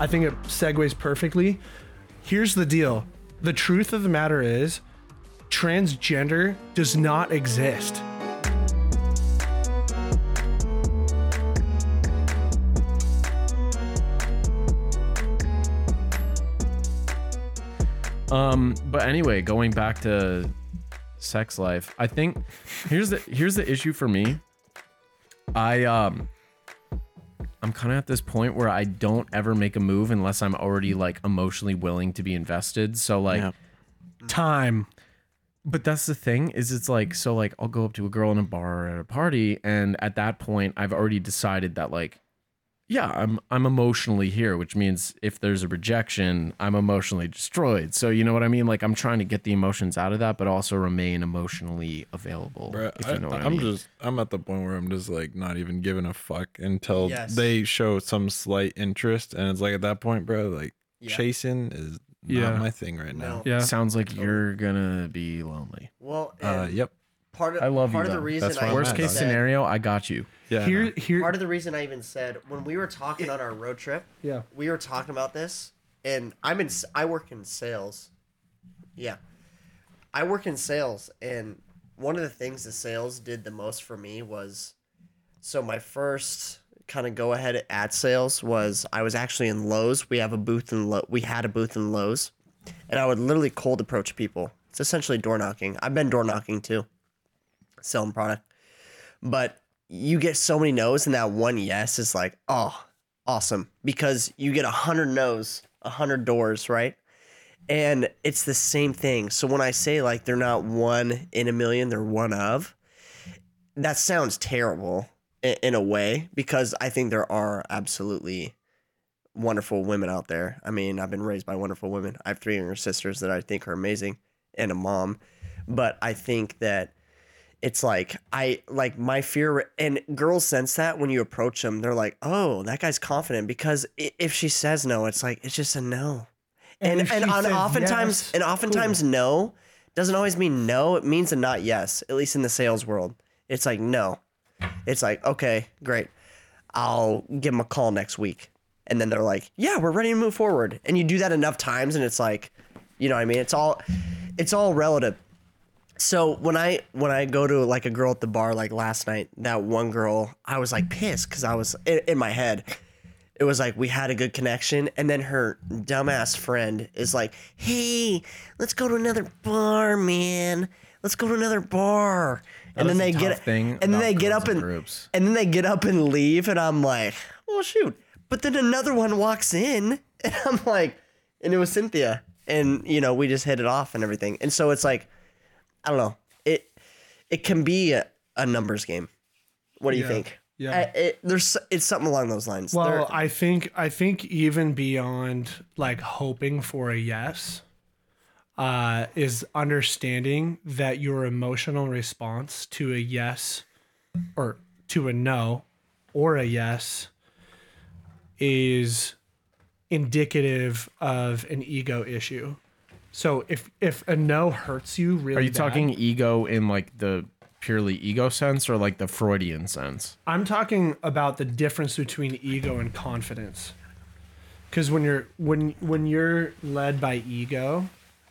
I think it segues perfectly. Here's the deal the truth of the matter is, transgender does not exist. Um, but anyway, going back to sex life, I think here's the here's the issue for me. I um I'm kind of at this point where I don't ever make a move unless I'm already like emotionally willing to be invested. So like Yeah. Time. but that's the thing is it's like so like I'll go up to a girl in a bar or at a party and at that point I've already decided that like yeah, I'm I'm emotionally here, which means if there's a rejection, I'm emotionally destroyed. So you know what I mean? Like I'm trying to get the emotions out of that, but also remain emotionally available. Bruh, if you know what I, am mean. just I'm at the point where I'm just like not even giving a fuck until Yes. they show some slight interest, and it's like at that point, bro, like Yeah. chasing is Yeah. not my thing right now. No. Yeah. Sounds like you're gonna be lonely. Well, Uh, yep. part of I love you, part of the reason That's I where I'm Worst at, case said- scenario, I got you. Yeah. Here, no. here. Part of the reason I even said when we were talking on our road trip, yeah. we were talking about this, and I'm in. s- I work in sales. Yeah, I work in sales, and one of the things the sales did the most for me was, so my first kind of go ahead at sales was I was actually in Lowe's. We have a booth in Lo- we had a booth in Lowe's, and I would literally cold approach people. It's essentially door knocking. I've been door knocking too, selling product, but you get so many no's and that one yes is like oh awesome because you get a hundred no's a hundred doors right? And it's the same thing. So when i say like they're not one in a million they're one of that sounds terrible in, a way because i think there are absolutely wonderful women out there. I mean i've been raised by wonderful women. I have three younger sisters that i think are amazing and a mom. But i think that it's like I like my fear and girls sense that when you approach them they're like oh that guy's confident because if she says no it's like it's just a no. And if and, on oftentimes yes, and oftentimes no doesn't always mean no it means a not yes at least in the sales world. It's like no. It's like okay great. I'll give them a call next week. And then they're like yeah we're ready to move forward. And you do that enough times and it's like you know what I mean? It's all it's all relative so when I when I go to like a girl at the bar like last night, that one girl, I was like pissed because I was in, in my head. It was like we had a good connection, and then her dumbass friend is like, "Hey, let's go to another bar, man. Let's go to another bar." and then they get and then they get up and groups. and then they get up and leave, and I'm like, "Well, shoot!" But then another one walks in, and I'm like, and it was Cynthia, and you know we just hit it off and everything, and so it's like. I don't know. It it can be a, a numbers game. What do you Yeah. think? Yeah. I, it, there's it's something along those lines. Well, I think I think even beyond like hoping for a yes, uh, is understanding that your emotional response to a yes or to a no or a yes is indicative of an ego issue. So if if a no hurts you really Are you bad- talking ego in like the purely ego sense or like the Freudian sense? I'm talking about the difference between ego and confidence. Because when you're when when you're led by ego,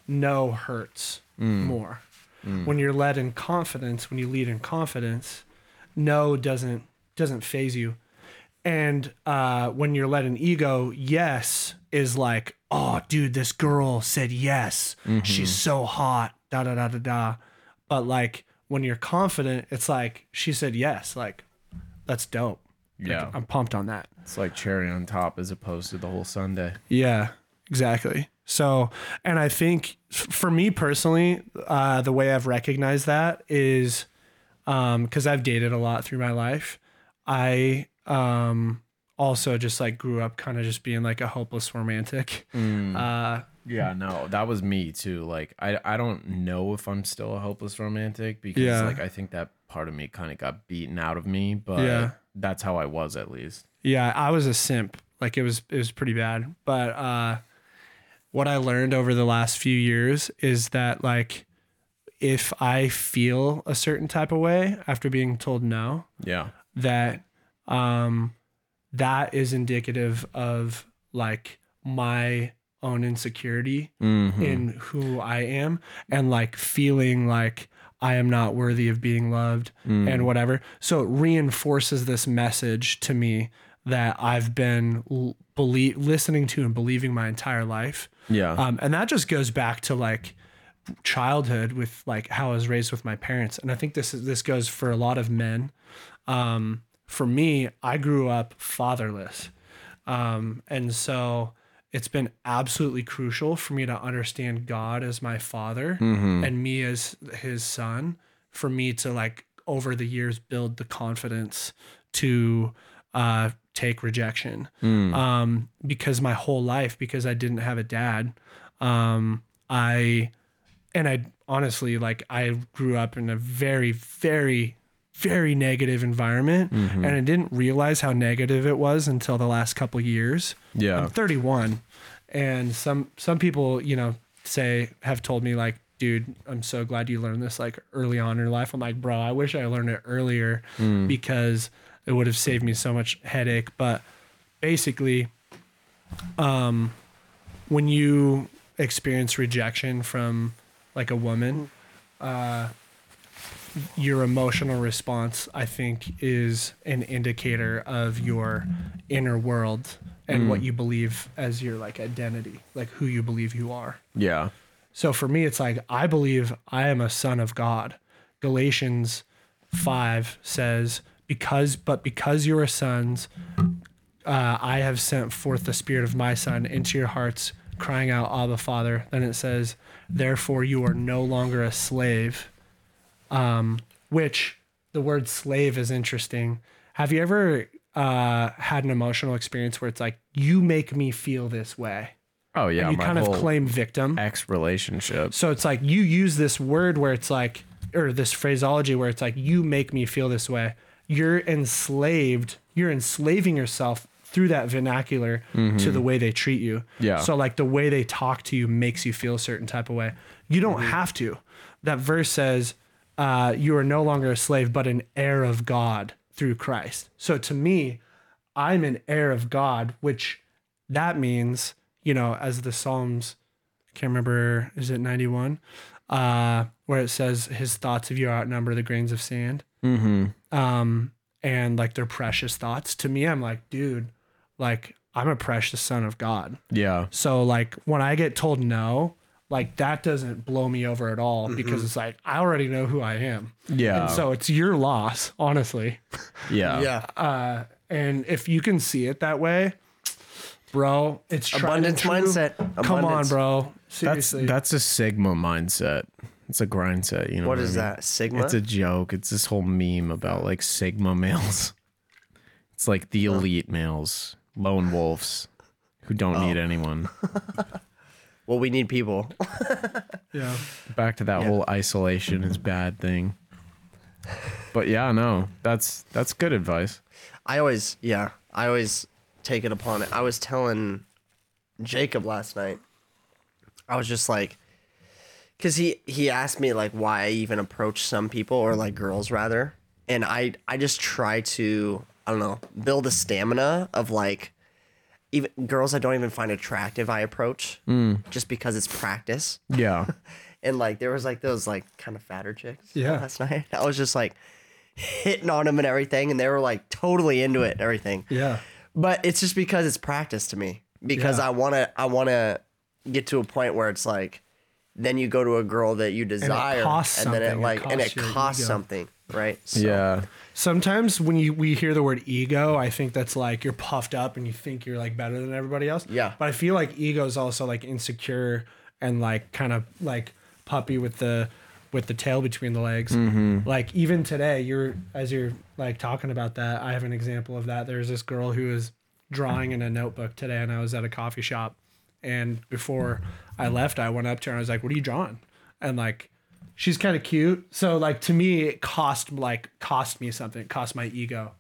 no hurts mm. more. Mm. When you're led in confidence, when you lead in confidence, no doesn't doesn't faze you. And uh, when you're led in ego, yes is like, oh, dude, this girl said yes. She's so hot. Da da da da da. But like when you're confident, it's like she said yes. Like that's dope. Like, Yeah. I'm pumped on that. It's like cherry on top as opposed to the whole sundae. Yeah, exactly. So, and I think for me personally, uh, the way I've recognized that is because I've dated a lot through my life. I um, also just like grew up kind of just being like a hopeless romantic. Uh, Yeah, no, that was me too. Like I I don't know if I'm still a hopeless romantic because Yeah. like I think that part of me kind of got beaten out of me, but Yeah. that's how I was at least. Yeah, I was a simp. Like it was it was pretty bad. But uh what I learned over the last few years is that like if I feel a certain type of way after being told no, Yeah. that um that is indicative of like my own insecurity Mhm. in who I am and like feeling like I am not worthy of being loved Mm. and whatever. So it reinforces this message to me that I've been l- believe listening to and believing my entire life. Yeah. Um, and that just goes back to like childhood with like how I was raised with my parents. And I think this is this goes for a lot of men. Um, for me, I grew up fatherless. Um, and so it's been absolutely crucial for me to understand God as my father and me as his son, for me to like over the years build the confidence to uh, take rejection. Um, because my whole life, because I didn't have a dad, um, I, and I honestly, like, I grew up in a very, very, very negative environment and I didn't realize how negative it was until the last couple years. Yeah. I'm 31 and some some people, you know, say have told me like, dude, I'm so glad you learned this like early on in your life. I'm like, bro, I wish I learned it earlier because it would have saved me so much headache, but basically um when you experience rejection from like a woman, uh your emotional response, I think, is an indicator of your inner world and what you believe as your like identity, like who you believe you are. Yeah. So for me, it's like I believe I am a son of God. Galatians five says, "Because, but because you are sons, uh, I have sent forth the Spirit of my Son into your hearts, crying out, Abba, Father." Then it says, "Therefore you are no longer a slave." Um, which the word slave is interesting. Have you ever uh, had an emotional experience where it's like you make me feel this way? Oh yeah. you my kind of claim victim. ex relationship. So it's like you use this word where it's like, or this phraseology where it's like, you make me feel this way. You're enslaved. You're enslaving yourself through that vernacular to the way they treat you. Yeah. So like the way they talk to you makes you feel a certain type of way. You don't have to. That verse says, uh, you are no longer a slave, but an heir of God through Christ. So to me, I'm an heir of God, which that means, you know, as the Psalms I can't remember is it 91 uh where it says his thoughts of you outnumber the grains of sand Mm-hmm. um and like they're precious thoughts to me i'm like dude like i'm a precious son of god Yeah. so like when i get told no like that doesn't blow me over at all because it's like i already know who i am Yeah. and so it's your loss honestly yeah. Yeah. uh and if you can see it that way bro it's tried and Abundance mindset. come on bro That's seriously that's that's a Sigma mindset. It's a grind set. You know What I mean? that? Sigma? It's a joke. It's this whole meme about like Sigma males. It's like the elite males, lone wolves, who don't need Oh. anyone. well, we need people. yeah Back to that whole isolation is bad thing. But yeah, no, that's that's good advice. I always, yeah, I always take it upon it. I was telling Jacob last night. I was just like, because he he asked me like why I even approach some people or like girls rather, and I I just try to I don't know build a stamina of like even girls I don't even find attractive I approach hmm. just because it's practice. Yeah. And like there was like those like kind of fatter chicks Yeah. last night. I was just like hitting on them and everything, and they were like totally into it and everything. yeah But it's just because it's practice to me. Because Yeah. I wanna I wanna get to a point where it's like then you go to a girl that you desire costs then it something. It like and it costs costs something. Right? So, yeah. sometimes when you we hear the word ego i think that's like you're puffed up and you think you're like better than everybody else Yeah. but i feel like ego is also like insecure and like kind of like puppy with the with the tail between the legs mm-hmm. like even today you're as you're like talking about that i have an example of that there's this girl who was drawing in a notebook today and i was at a coffee shop and before i left i went up to her and i was like what are you drawing and like she's kind of cute. So like to me, it cost like cost me something. It cost my ego.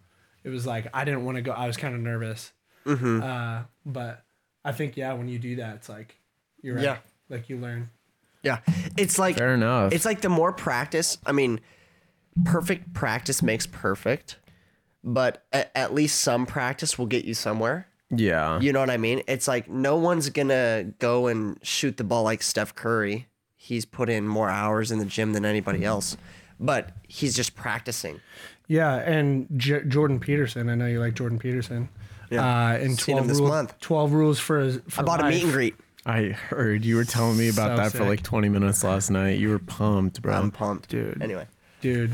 It was like I didn't want to go. I was kind of nervous. Uh, but I think yeah, when you do that, it's like you're right. Yeah. Like you learn. Yeah. It's like Fair enough. It's like the more practice, I mean, perfect practice makes perfect, but at, at least some practice will get you somewhere. Yeah. You know what I mean? It's like no one's gonna go and shoot the ball like Steph Curry. He's put in more hours in the gym than anybody else, but he's just practicing. Yeah, and J- Jordan Peterson. I know you like Jordan Peterson. Yeah. Uh, and Seen twelve him this rules, month. Twelve rules for. for I bought a meet and greet. I heard you were telling me about So that for like 20 minutes last night. You were pumped, bro. I'm pumped, Dude. Anyway, dude.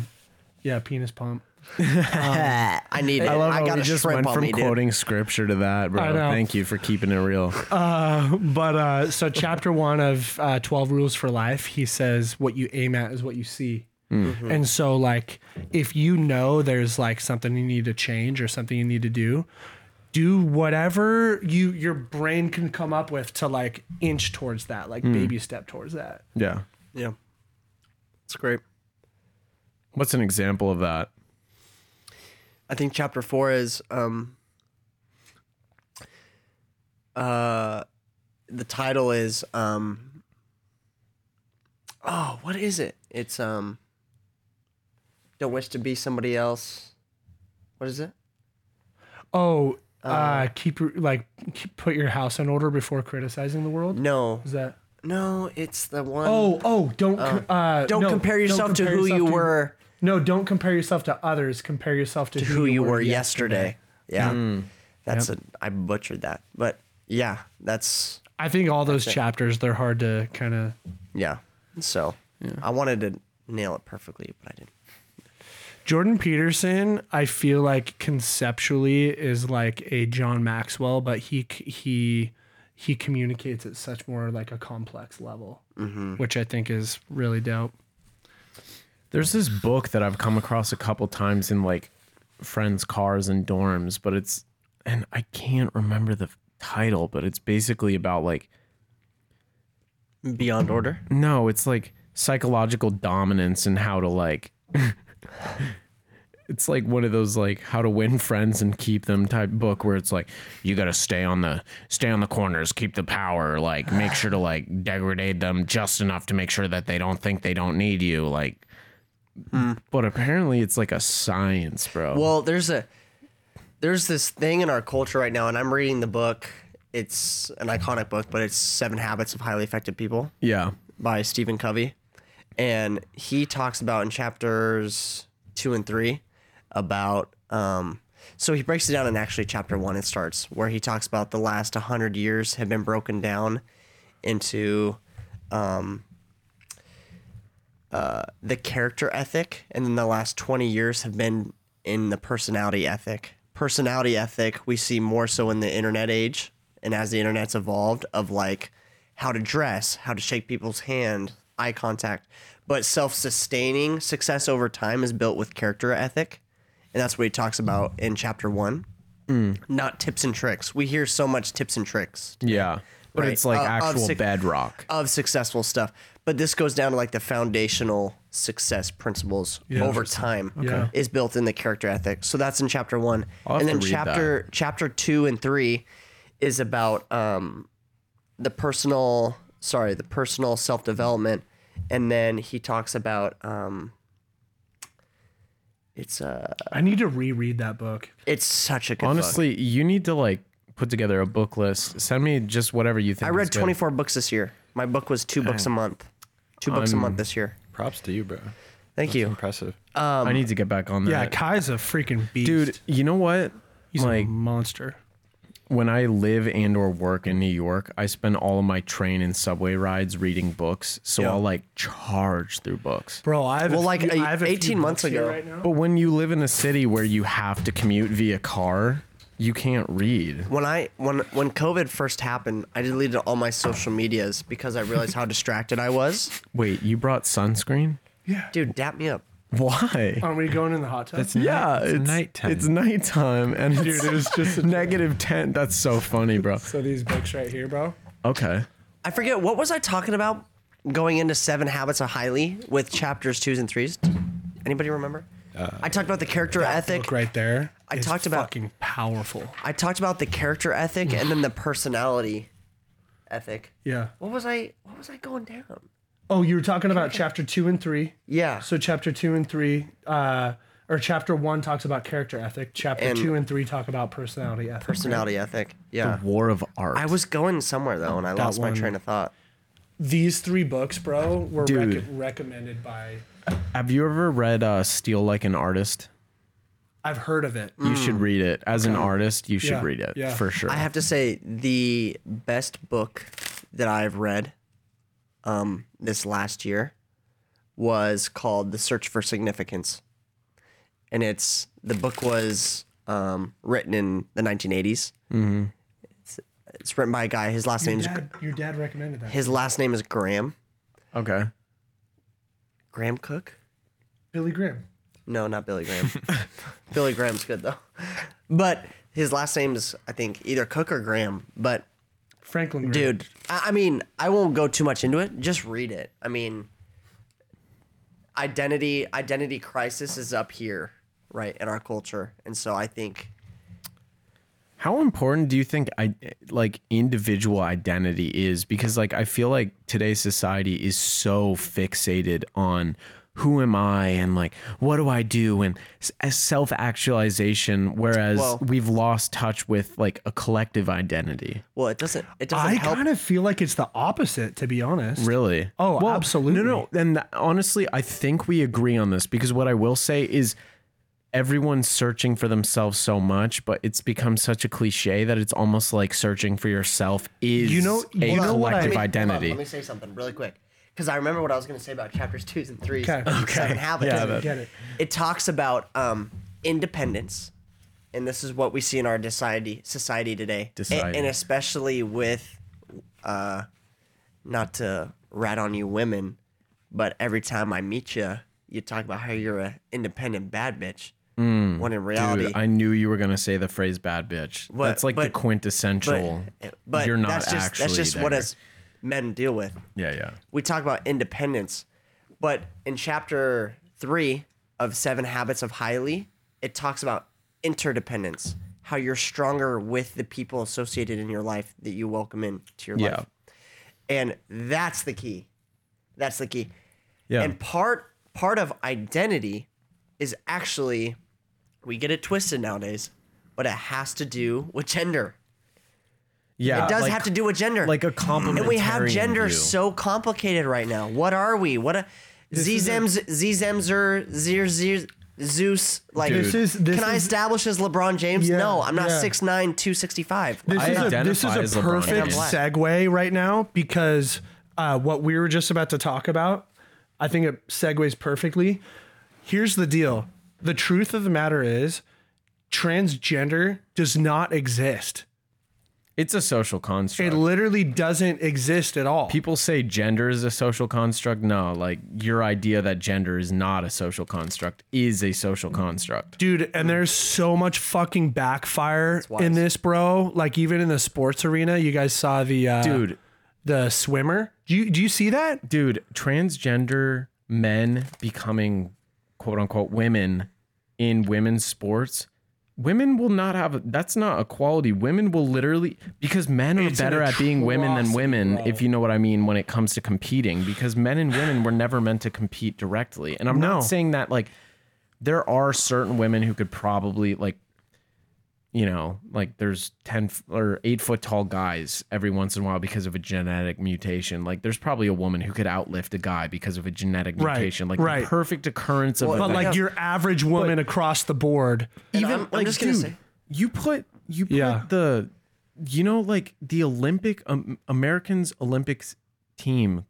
Yeah, penis pump. I need it. I love how got we a just shrimp went on from me, dude. quoting scripture to that, bro. I know. Thank you for keeping it real. But uh, so chapter one of uh, Twelve Rules for Life, he says, "What you aim at is what you see." Mm-hmm. And so, like, if you know there's like something you need to change or something you need to do, do whatever you your brain can come up with to like inch towards that, like baby step towards that. yeah. Yeah, it's great. What's an example of that? I think chapter four is um uh the title is um oh what is it? It's um don't wish to be somebody else. What is it? Oh, uh, keep your- like keep, put your house in order before criticizing the world. No, Is that? no, it's the one. Oh, oh, don't co- uh, don't no, compare yourself to compare who yourself you were No, don't compare yourself to others. Compare yourself to, to who you were yesterday. Yeah, hmm. that's Yep. a I butchered that, but yeah, that's I think all those chapters they're hard to kind of. yeah. So I wanted to nail it perfectly, but I didn't. Jordan Peterson, I feel like conceptually is like a John Maxwell, but he he he communicates at such more like a complex level, mm-hmm. which I think is really dope. There's this book that I've come across a couple times in like friends' cars and dorms, but it's and I can't remember the title, but it's basically about like Beyond order. no, it's like psychological dominance and how to like it's like one of those like how to win friends and keep them type book where it's like you got to stay on the stay on the corners keep the power like make sure to like degrade them just enough to make sure that they don't think they don't need you like but apparently it's like a science bro Well, there's a there's this thing in our culture right now, and I'm reading the book. It's an iconic book, but it's Seven Habits of Highly Effective People yeah by Stephen Covey, and he talks about in chapters two and three about um. So he breaks it down in actually chapter one. It starts where he talks about the last hundred years have been broken down into um, uh, the character ethic, and then the last 20 years have been in the personality ethic. Personality ethic we see more so in the internet age, and as the internet's evolved, of like how to dress, how to shake people's hand, eye contact. But self sustaining success over time is built with character ethic. And that's what he talks about in chapter one. Not tips and tricks. We hear so much tips and tricks yeah but Right. it's like Uh, of actual six- bedrock of successful stuff. But this goes down to like the foundational success principles over time Yeah. is built in the character ethic. So that's in chapter one. And then to read chapter chapter two and three is about um the personal sorry, the personal self development. And then he talks about um it's uh I need to reread that book. it's such a good book. honestly you need to like put together a book list send me just whatever you think I read is good. 24 books this year. My book was two books a month. Two books a I'm- month um, this year. Props to you, bro. Thank That's you. Impressive. i need to get back on that Yeah, Kai's a freaking beast, dude you know what He's like a monster. when I live and or work in New York, I spend all of my train and subway rides reading books. So Yeah. I'll like charge through books. Bro, I have Well, a like, few, a- I have a few 18 months books here ago- right now. But when you live in a city where you have to commute via car, you can't read. When I when when COVID first happened, I deleted all my social medias because I realized how distracted I was. Wait, you brought sunscreen? Yeah. Dude, dap me up. Why? Aren't we going in the hot tub? That's yeah, it's it's nighttime. It's nighttime, and it's Dude, it was just a negative ten. That's so funny, bro. So these books right here, bro. Okay. I forget what was I talking about going into Seven Habits of Highly with chapters twos and threes. Anybody remember? I talked about the character ethic. Book right there. I talked about- fucking powerful. I talked about the character ethic and then the personality ethic. Yeah. What was I? What was I going down? Oh, you were talking about chapter two and three. Yeah. So chapter two and three, uh, or chapter one talks about character ethic. Chapter And- two and three talk about personality ethic. Personality ethic. Yeah. The War of Art. I was going somewhere though, and I lost my one. train of thought. These three books, bro, were Dude. rec- recommended by. Have you ever read uh, Steal Like an Artist? I've heard of it. You should read it. As an artist, you should Yeah, read it yeah. for sure. I have to say the best book that I've read um, this last year was called The Search for Significance, and it's the book was um, written in the 1980s. Mm-hmm. It's, it's written by a guy. His last Your name's dad, your dad recommended that. his last name is Graham. okay. Graham Cook. Billy Graham. No, not Billy Graham. Billy Graham's good though. But his last name is I think either Cook or Graham. But Franklin Graham. dude, I, I mean, I won't go too much into it. Just read it. I mean, identity identity crisis is up here, right, in our culture, and so I think How important do you think I like individual identity is? Because like I feel like today's society is so fixated on who am I and like what do I do and self actualization, whereas Well- we've lost touch with like a collective identity. well, it doesn't it doesn't I help. kind of feel like it's the opposite, to be honest. Really? Oh, well, absolutely. No, no. And honestly, I think we agree on this because what I will say is everyone's searching for themselves so much, but it's become such a cliche that it's almost like searching for yourself is You know- a you know what I- collective Let me- hold on, identity. let me say something really quick because I remember what I was going to say about chapters twos and threes. Okay. of Seven habits. Yeah, I that- get it. it talks about um, independence, and this is what we see in our society society today, A- Society. and especially with, uh, not to rat on you women, but every time I meet you, you talk about how you're a independent bad bitch. When in reality, Mm. Dude, I knew you were gonna say the phrase "bad bitch." But- That's like the quintessential. but, but you're not that's just actually that's just what there. us men deal with. Yeah, yeah. we talk about independence, but in chapter three of Seven Habits of Highly, it talks about interdependence, how you're stronger with the people associated in your life that you welcome into your Yeah. life. And that's the key. That's the key. Yeah. And part part of identity is actually we get it twisted nowadays, but it has to do with gender. yeah. It does like- have to do with gender. like a complementarian And we have gender view. so complicated right now. What are we? What a Zezems Zezemzer Zir Zir Zeus like This is- this Can I establish as LeBron James? Yeah, no, I'm not yeah. 6'9", 265. This I is, a, this is a perfect segue right now because uh, what we were just about to talk about, I think it segues perfectly. Here's the deal the truth of the matter is, transgender does not exist. It's a social construct. It literally doesn't exist at all. People say gender is a social construct. No, like your idea that gender is not a social construct is a social construct. Dude, and there's so much fucking backfire in this, bro. Like even in the sports arena, you guys saw the uh, Dude, the swimmer. Do you do you see that? dude, transgender men becoming quote unquote women in women's sports. Women will not have that's not equality. Women will literally because men are It's better at being women than women, bro. if you know what I mean, when it comes to competing. Because men and women were never meant to compete directly. And I'm No. not saying that like there are certain women who could probably like you know, like there's 10 or 8 foot tall guys every once in a while because of a genetic mutation. Like there's probably a woman who could outlift a guy because of a genetic Right, mutation. Like right. the perfect occurrence of Well, But like your average woman across the board. Even I'm- I'm like just gonna dude, say- you put you put Yeah. the you know like the Olympic um, Americans Olympics team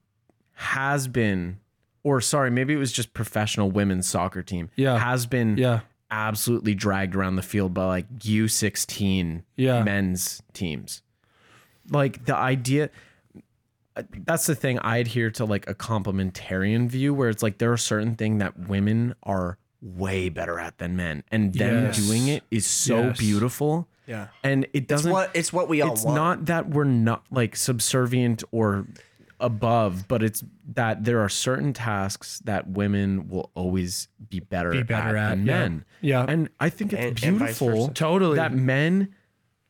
has been or sorry maybe it was just professional women's soccer team Yeah. has been Yeah. Absolutely dragged around the field by like U16 Yeah. men's teams like the idea uh, that's the thing I adhere to like a complementarian view where it's like there are certain things that women are way better at than men and them Yes. doing it is so Yes. beautiful Yeah. and it doesn't what it's what we all it's want. not that we're not like subservient or above but it's that there are certain tasks that women will always be better, Be better at, at, than yeah. men Yeah. and i think it's And- and beautiful versa. Totally. that men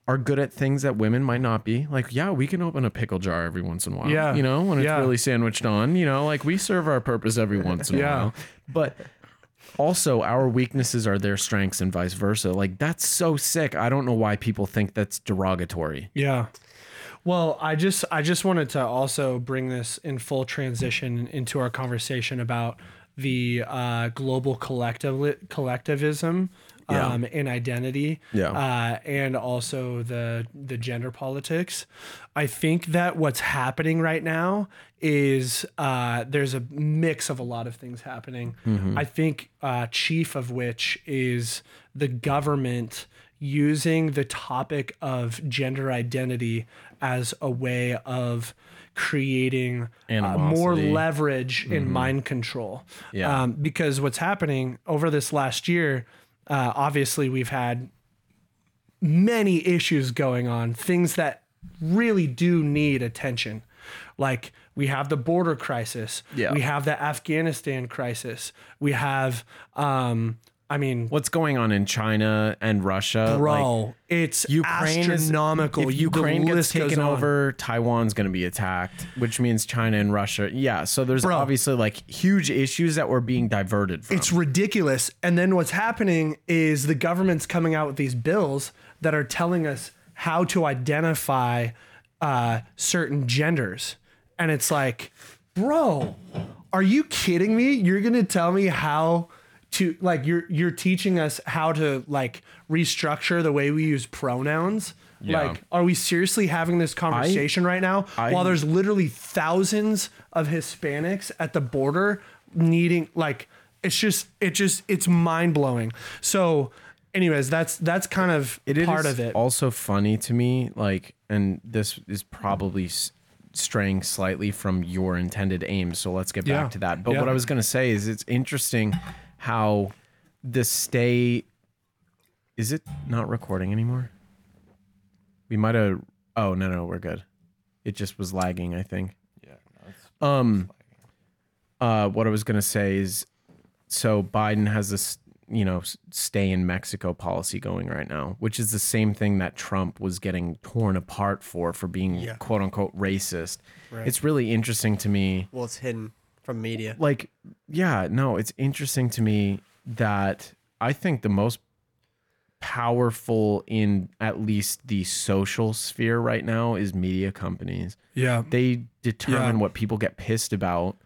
are good at things that women might not be. Like, yeah, we can open a pickle jar every once in a while. Yeah. You know, when it's Yeah. really sandwiched on, you know, like we serve our purpose every once in a Yeah. while. But also our weaknesses are their strengths and vice versa. Like that's so sick. I don't know why people think that's derogatory. Yeah. Well, I just I just wanted to also bring this in full transition into our conversation about the uh, global collective collectivism Yeah. um, and identity, Yeah. uh, and also the the gender politics. I think that what's happening right now is uh, there's a mix of a lot of things happening. I think uh, chief of which is the government using the topic of gender identity as a way of creating uh, more leverage in mind control. Yeah. Um, because what's happening over this last year, uh, obviously, we've had many issues going on, things that really do need attention. Like we have the border crisis, Yeah. we have the Afghanistan crisis, we have, um, I mean, What's going on in China and Russia? bro, Like, it's Ukraine is astronomical. The Ukraine gets taken over, Taiwan's going to be attacked, which means China and Russia. Yeah, so there's Bro. obviously like huge issues that we're being diverted from. It's ridiculous. And then what's happening is the government's coming out with these bills that are telling us how to identify uh, certain genders. And it's like, bro, are you kidding me? You're gonna tell me how to like you're you're teaching us how to like restructure the way we use pronouns. Yeah. Like, are we seriously having this conversation right now I- while there's literally thousands of Hispanics at the border needing like it's just it just it's mind blowing. So, anyways, that's that's kind of It is part of it. Also funny to me, like, and this is probably straying slightly from your intended aim. So let's get Yeah. back to that. But Yeah. what I was going to say is, it's interesting how the stay. Is it not recording anymore? We might have. Oh no, no, we're good. It just was lagging. I think. Yeah. No, it's Um, uh, what I was gonna say is, so Biden has this, you know, stay in Mexico policy going right now, which is the same thing that Trump was getting torn apart for for being Yeah. quote unquote racist. It's really interesting to me. Well, it's hidden from media. Like, yeah, no, it's interesting to me that I think the most powerful in at least the social sphere right now is media companies yeah. they determine Yeah. what people get pissed about.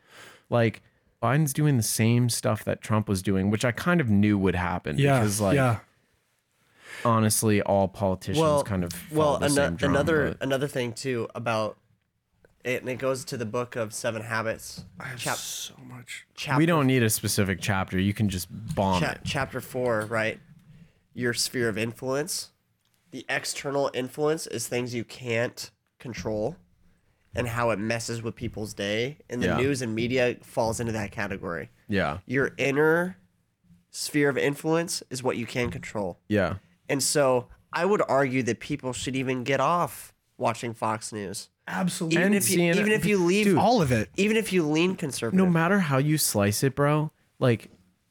Like Biden's doing the same stuff that Trump was doing, which I kind of knew would happen Yeah. because like yeah. honestly all politicians well, kind of well, the ano- same drum, another but- another thing too about it, and it goes to the book of Seven Habits. I Chap- so much. chapter, we don't need a specific chapter. You can just bomb cha- it. chapter four, right? Your sphere of influence. The external influence is things you can't control, and how it messes with people's day. And the Yeah. news and media falls into that category. Yeah. Your inner sphere of influence is what you can control. Yeah. And so I would argue that people should even get off watching Fox News. Absolutely. Even And if you CNN even if you leave Dude, all of it. even if you lean conservative. No matter how you slice it, bro, like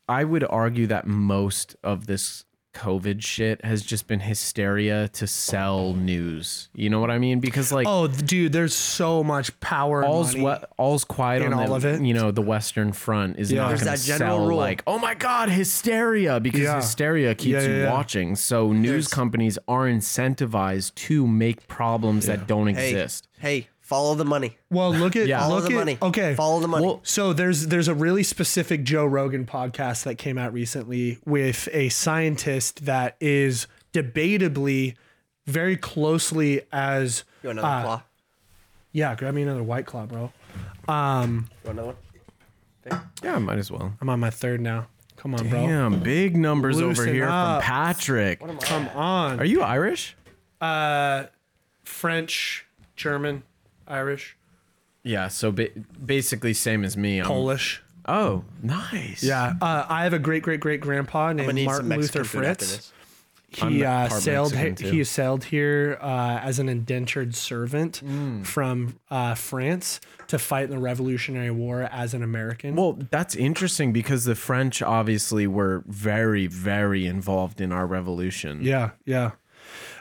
I would argue that most of this COVID shit has just been hysteria to sell news. You know what I mean? Because like Oh, dude, there's so much power. all's money. what all's quiet on all the, of it. You know, the Western Front is Yeah. not going to sell rule. like, oh my god, hysteria, because Yeah. hysteria keeps Yeah, yeah, you watching. So news There's- companies are incentivized to make problems that don't hey, exist. Hey, follow the money. Well, look at Yeah. Follow look the at money. okay. Follow the money. Well, So there's there's a really specific Joe Rogan podcast that came out recently with a scientist that is debatably very closely as you want another uh, claw? yeah. Grab me another white claw, bro. You want another one? Yeah, might as well. I'm on my third now. Come on, bro. Damn, big numbers over Loosen here up. from Patrick. Come on. Are you Irish? uh, French, German, Irish, Yeah, so ba- basically same as me. I'm, Polish. Oh, nice. Yeah. Uh, I have a great great great grandpa I'm gonna named need Martin some Luther food after Fritz. this. I'm He uh, part sailed. Mexican, He, too. he sailed here uh, as an indentured servant Mm. from uh, France to fight in the Revolutionary War as an American. Well, that's interesting because the French obviously were very, very involved in our revolution. yeah, yeah.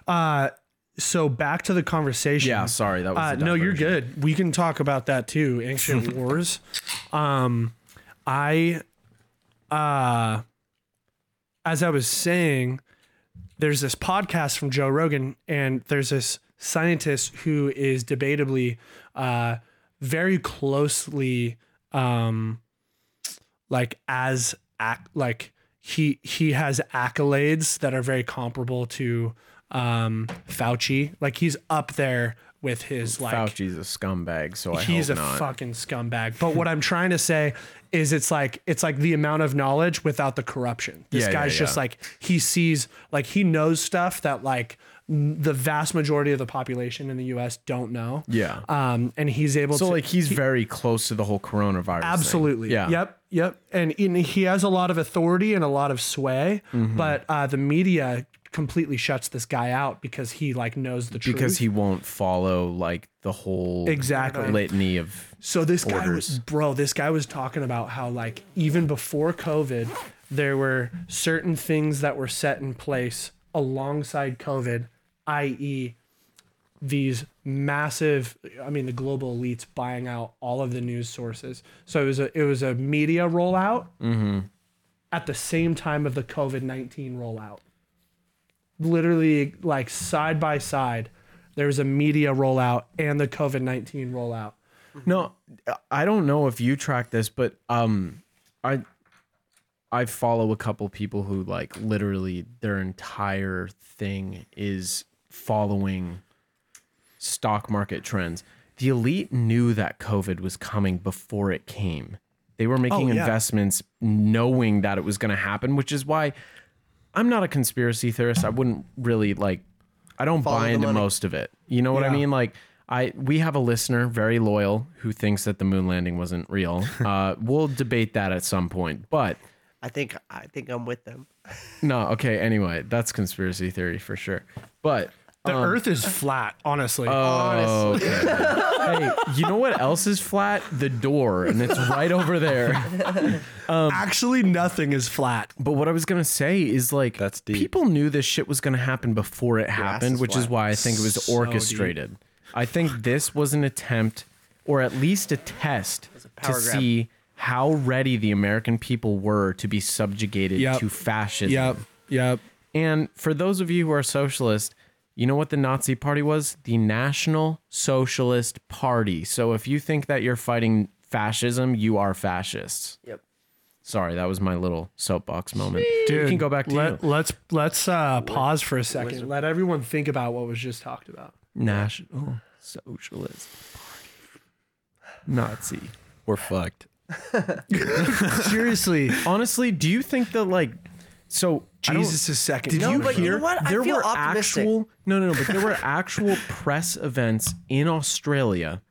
Uh, so back to the conversation. Yeah, sorry, that was Uh, no, you're good. We can talk about that too. Ancient wars. Um, I uh, as I was saying, there's this podcast from Joe Rogan, and there's this scientist who is debatably uh, very closely um, like as ac- like he he has accolades that are very comparable to um, Fauci. Like he's up there with his like Fauci's a scumbag, so I he's a not. fucking scumbag. But what I'm trying to say is it's like it's like the amount of knowledge without the corruption. This Yeah, yeah, guy's just yeah. like he sees like he knows stuff that like the vast majority of the population in the US don't know. Yeah. Um and he's able So to like he's very close to the whole coronavirus. thing. Absolutely. Yeah. Yep. Yep. And, and he has a lot of authority and a lot of sway, Mm-hmm. but uh, the media completely shuts this guy out because he like knows the truth. Because he won't follow like the whole Exactly. litany of So this guy was, bro, this guy was talking about how like even before COVID, there were certain things that were set in place alongside COVID, i.e., these massive I mean the global elites buying out all of the news sources. So it was a it was a media rollout mm-hmm. at the same time of the COVID nineteen rollout. Literally like side by side, there was a media rollout and the COVID nineteen rollout. No, I don't know if you track this, but um, I I follow a couple people who like literally their entire thing is following stock market trends. The elite knew that COVID was coming before it came. They were making Oh, yeah. investments knowing that it was going to happen, which is why I'm not a conspiracy theorist. I wouldn't really like I don't Follow buy the into money. most of it. You know what I Yeah. mean? Like I we have a listener very loyal who thinks that the moon landing wasn't real. Uh, we'll debate that at some point. But I think I think I'm with them. no, okay. Anyway, that's conspiracy theory for sure. But The um, Earth is flat, honestly. Oh, okay. hey, you know what else is flat? The door, and it's right over there. Actually, nothing is flat. But what I was gonna say is like That's deep. people knew this shit was gonna happen before it happened, is which is why I think it was So deep. orchestrated. I think this was an attempt, or at least a test, a to grab. see how ready the American people were to be subjugated Yep. to fascism. Yep. Yep. And for those of you who are socialist, you know what the Nazi Party was? The National Socialist Party. So if you think that you're fighting fascism, you are fascists. Yep. Sorry, that was my little soapbox moment. Dude, you can go back to let, you. Let's let's uh, pause for a second. Let everyone think about what was just talked about. National Socialist Party. Nazi. We're fucked. Seriously, Honestly, do you think that like so Jesus is second. Did No, you but you hear know what? I there feel were optimistic. actual no no no, but there were actual press events in Australia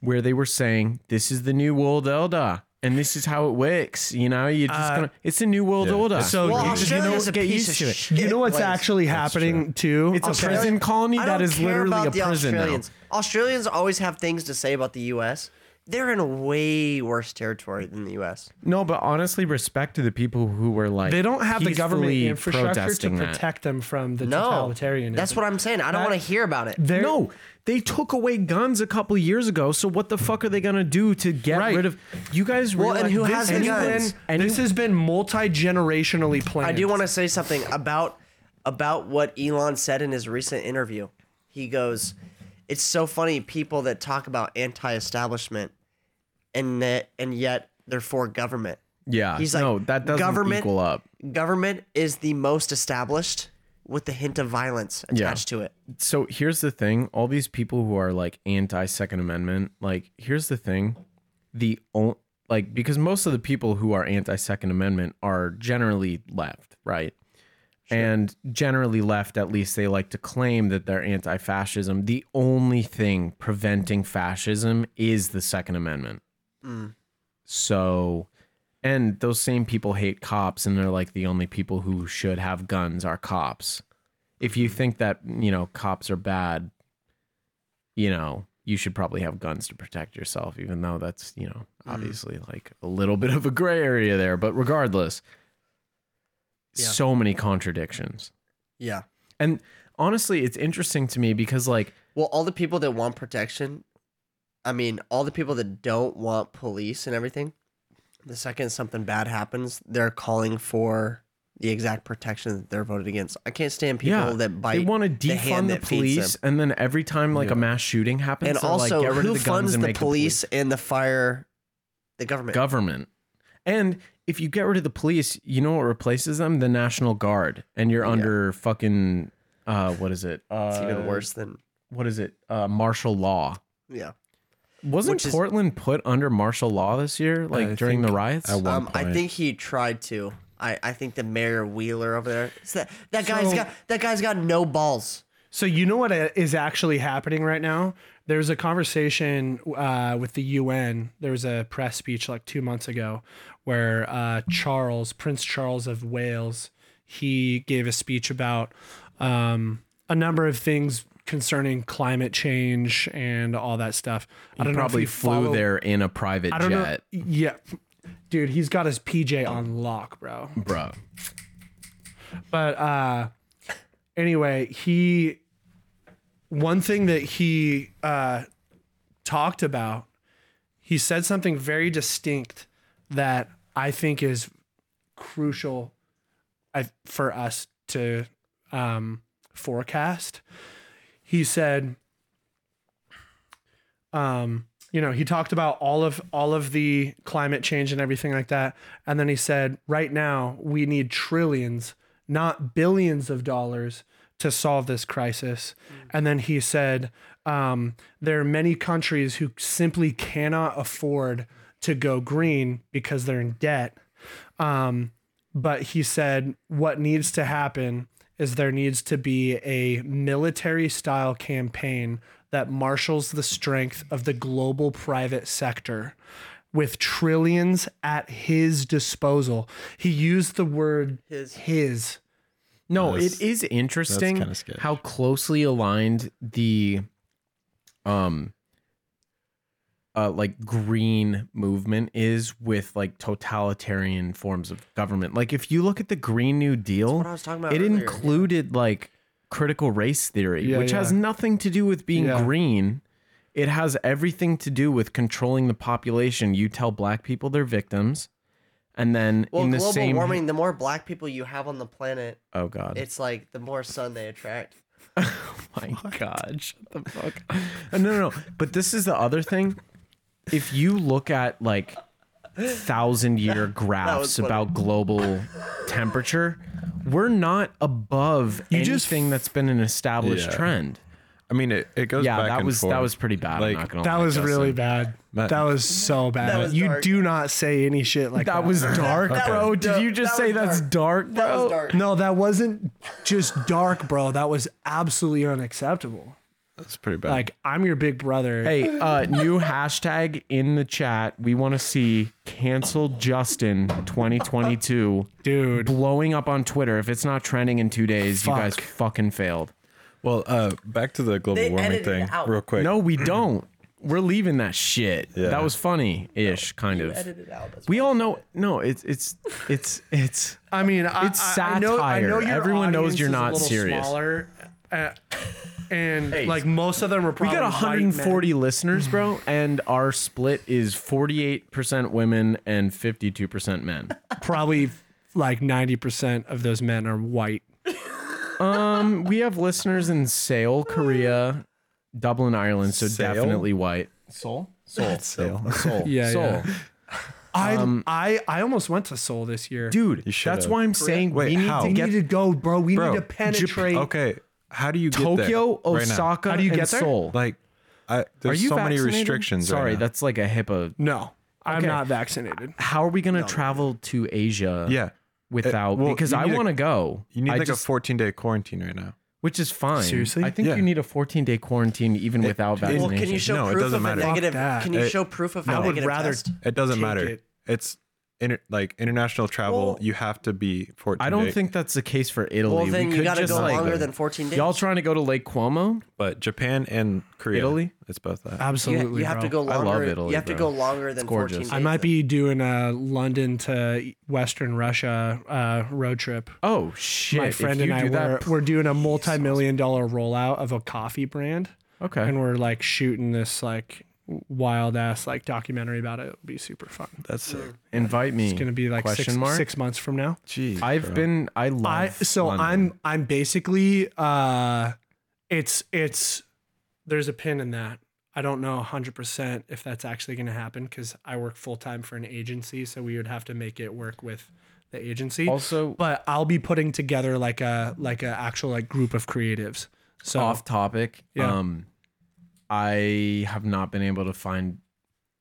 where they were saying this is the new world order and this is how it works. You know, you're just Uh, gonna it's a new world yeah. order. So Well, you- Australia's a get piece used of to it. shit. you know what's place. actually happening too? it's a Okay. prison colony I that don't is care literally a about the prison now. Australians. Australians always have things to say about the U.S. They're in a way worse territory than the U.S. No, but honestly, respect to the people who were like They don't have the government peacefully infrastructure to protesting that. protect them from the No, totalitarianism. that's what I'm saying. I don't That- want to hear about it. No, they took away guns a couple years ago. So what the fuck are they gonna do to get Right. rid of? You guys Well, realize and who has the guns? been- and this has been multi generationally planned. I do want to say something about about what Elon said in his recent interview. He goes, "It's so funny people that talk about anti-establishment, and that and yet they're for government. Yeah, He's like, no, that doesn't government- equal up. Government is the most established, with the hint of violence attached to it. So here's the thing: all these people who are like anti Second Amendment, like here's the thing, the only like because most of the people who are anti Second Amendment are generally left, right? And generally left, at least they like to claim that they're anti fascism. The only thing preventing fascism is the Second Amendment. Mm. So, and those same people hate cops, and they're like the only people who should have guns are cops. If you think that, you know, cops are bad, you know, you should probably have guns to protect yourself, even though that's, you know, mm. obviously like a little bit of a gray area there. But regardless, Yeah. so many contradictions. Yeah. And honestly, it's interesting to me because, like, Well, all the people that want protection, I mean, all the people that don't want police and everything, the second something bad happens, they're calling for the exact protection that they're voted against. I can't stand people yeah, that bite. they want to the hand defund the, that police, and then every time like a mass shooting happens, and they're also like, get rid who of the guns funds and the police and the fire, the government. government. And if you get rid of the police, you know what replaces them? The National Guard, and you're under fucking uh, what is it? Uh, it's even worse than What is it? Uh, martial law. yeah. Wasn't Which is- Portland put under martial law this year, like I during the think riots? at one Um, I think he tried to. I, I think the mayor Wheeler over there. it's that that guy's So- got that guy's got no balls. So you know what is actually happening right now? There's a conversation uh, with the UN. There was a press speech like two months ago where uh, Charles, Prince Charles of Wales, he gave a speech about um, a number of things concerning climate change and all that stuff. I don't know if probably you flew follow- there in a private I don't jet, know. Yeah, dude, he's got his PJ on lock, bro. bro. But uh anyway, he one thing that he uh talked about, he said something very distinct that I think is crucial for us to um forecast. He said um you know he talked about all of all of the climate change and everything like that. And then he said right now we need trillions not billions of dollars to solve this crisis. And then he said um, there are many countries who simply cannot afford to go green because they're in debt. Um, but he said what needs to happen is there needs to be a military style campaign that marshals the strength of the global private sector with trillions at his disposal. He used the word His. his. No, That's- it is interesting how closely aligned the um uh like green movement is with like totalitarian forms of government. Like if you look at the Green New Deal, what I was talking about it earlier, yeah. included like critical race theory, Yeah, which has nothing to do with being Yeah. green. It has everything to do with controlling the population. You tell black people they're victims, and then Well, in the global same warming. The more black people you have on the planet, oh god, it's like the more sun they attract. Oh my god, shut the fuck. Uh, no, no, no. But this is the other thing. If you look at like thousand year graphs about global temperature, we're not above You just- anything that's been an established Yeah. trend. I mean, it, it goes Yeah, back that and was forth. that was pretty bad. Like, I'm not gonna That lie, was Justin. really bad. But- that was so bad. was you do not say any shit like that. That was dark, That bro. was Did you just That say was that's dark, bro? That was dark. No, that wasn't just dark, bro. That was absolutely unacceptable. That's pretty bad. Like I'm your big brother. Hey, uh, new hashtag in the chat. We want to see cancel Justin 2022 dude. blowing up on Twitter. If it's not trending in two days, you guys fucking failed. well, uh, back to the global They warming edited thing, it out. real quick. No, we don't. We're leaving that shit. Yeah. That was funny ish, kind of. Edit it out. That's We all know. said. No, it's it's it's it's. I mean, I- It's I, I know, I know satire. your Everyone knows audience you're is a not little serious. Smaller, uh, and Hey, like most of them are We probably got white 140 men. listeners, bro, and our split is 48% women and 52% men. Probably like ninety percent of those men are white. Um, we have listeners in Seoul, Korea, Dublin, Ireland, so Seoul? definitely white. Seoul, Seoul, Seoul. Seoul, Yeah, Seoul. yeah. I Um, I I almost went to Seoul this year. Dude, You should've. that's why I'm saying Wait, we need how? to we get need to go, bro. We Bro, need to penetrate. Okay, how do you get Tokyo, there right now? Osaka, How do you and get there? Seoul. Like, I, Are there's you so many vaccinated? restrictions. Sorry, right now. that's like a HIPAA. No, I'm Okay. not vaccinated. How are we gonna travel to Asia? yeah. without well, because you I need a- want to go. You need I like just- a 14 day quarantine right now. which is fine. Seriously? I think Yeah. you need a 14 day quarantine even without Well, vaccination. Well, can you show No, it proof doesn't of matter. a Fuck negative? that. Can you It- show proof of a I would negative rather test? It doesn't Take matter. it. It's inter, like international travel. Well- you have to be 14. I don't day- think that's the case for Italy. Well, We then you got to just, go like- longer than 14 days. Y'all trying to go to Lake Como? But Japan and Korea, Italy? it's both that. Absolutely, you have to bro. go I love Italy, you have to go longer than 14 days. I might be doing a London to Western Russia uh, road trip. Oh shit! My If friend you and I do that, were, we're doing a multi-million dollar rollout of a coffee brand, okay. and we're like shooting this like wild ass like documentary about it. It'll be super fun. That's sick. Invite me. It's gonna be like Question six, mark? six months from now. Jeez, I've bro. been. I love. I so London. I'm I'm basically uh it's it's there's a pin in that. I don't know 100% if that's actually going to happen cuz I work full time for an agency so we would have to make it work with the agency. also but I'll be putting together like a like a actual like group of creatives. So off topic. Yeah. Um, I have not been able to find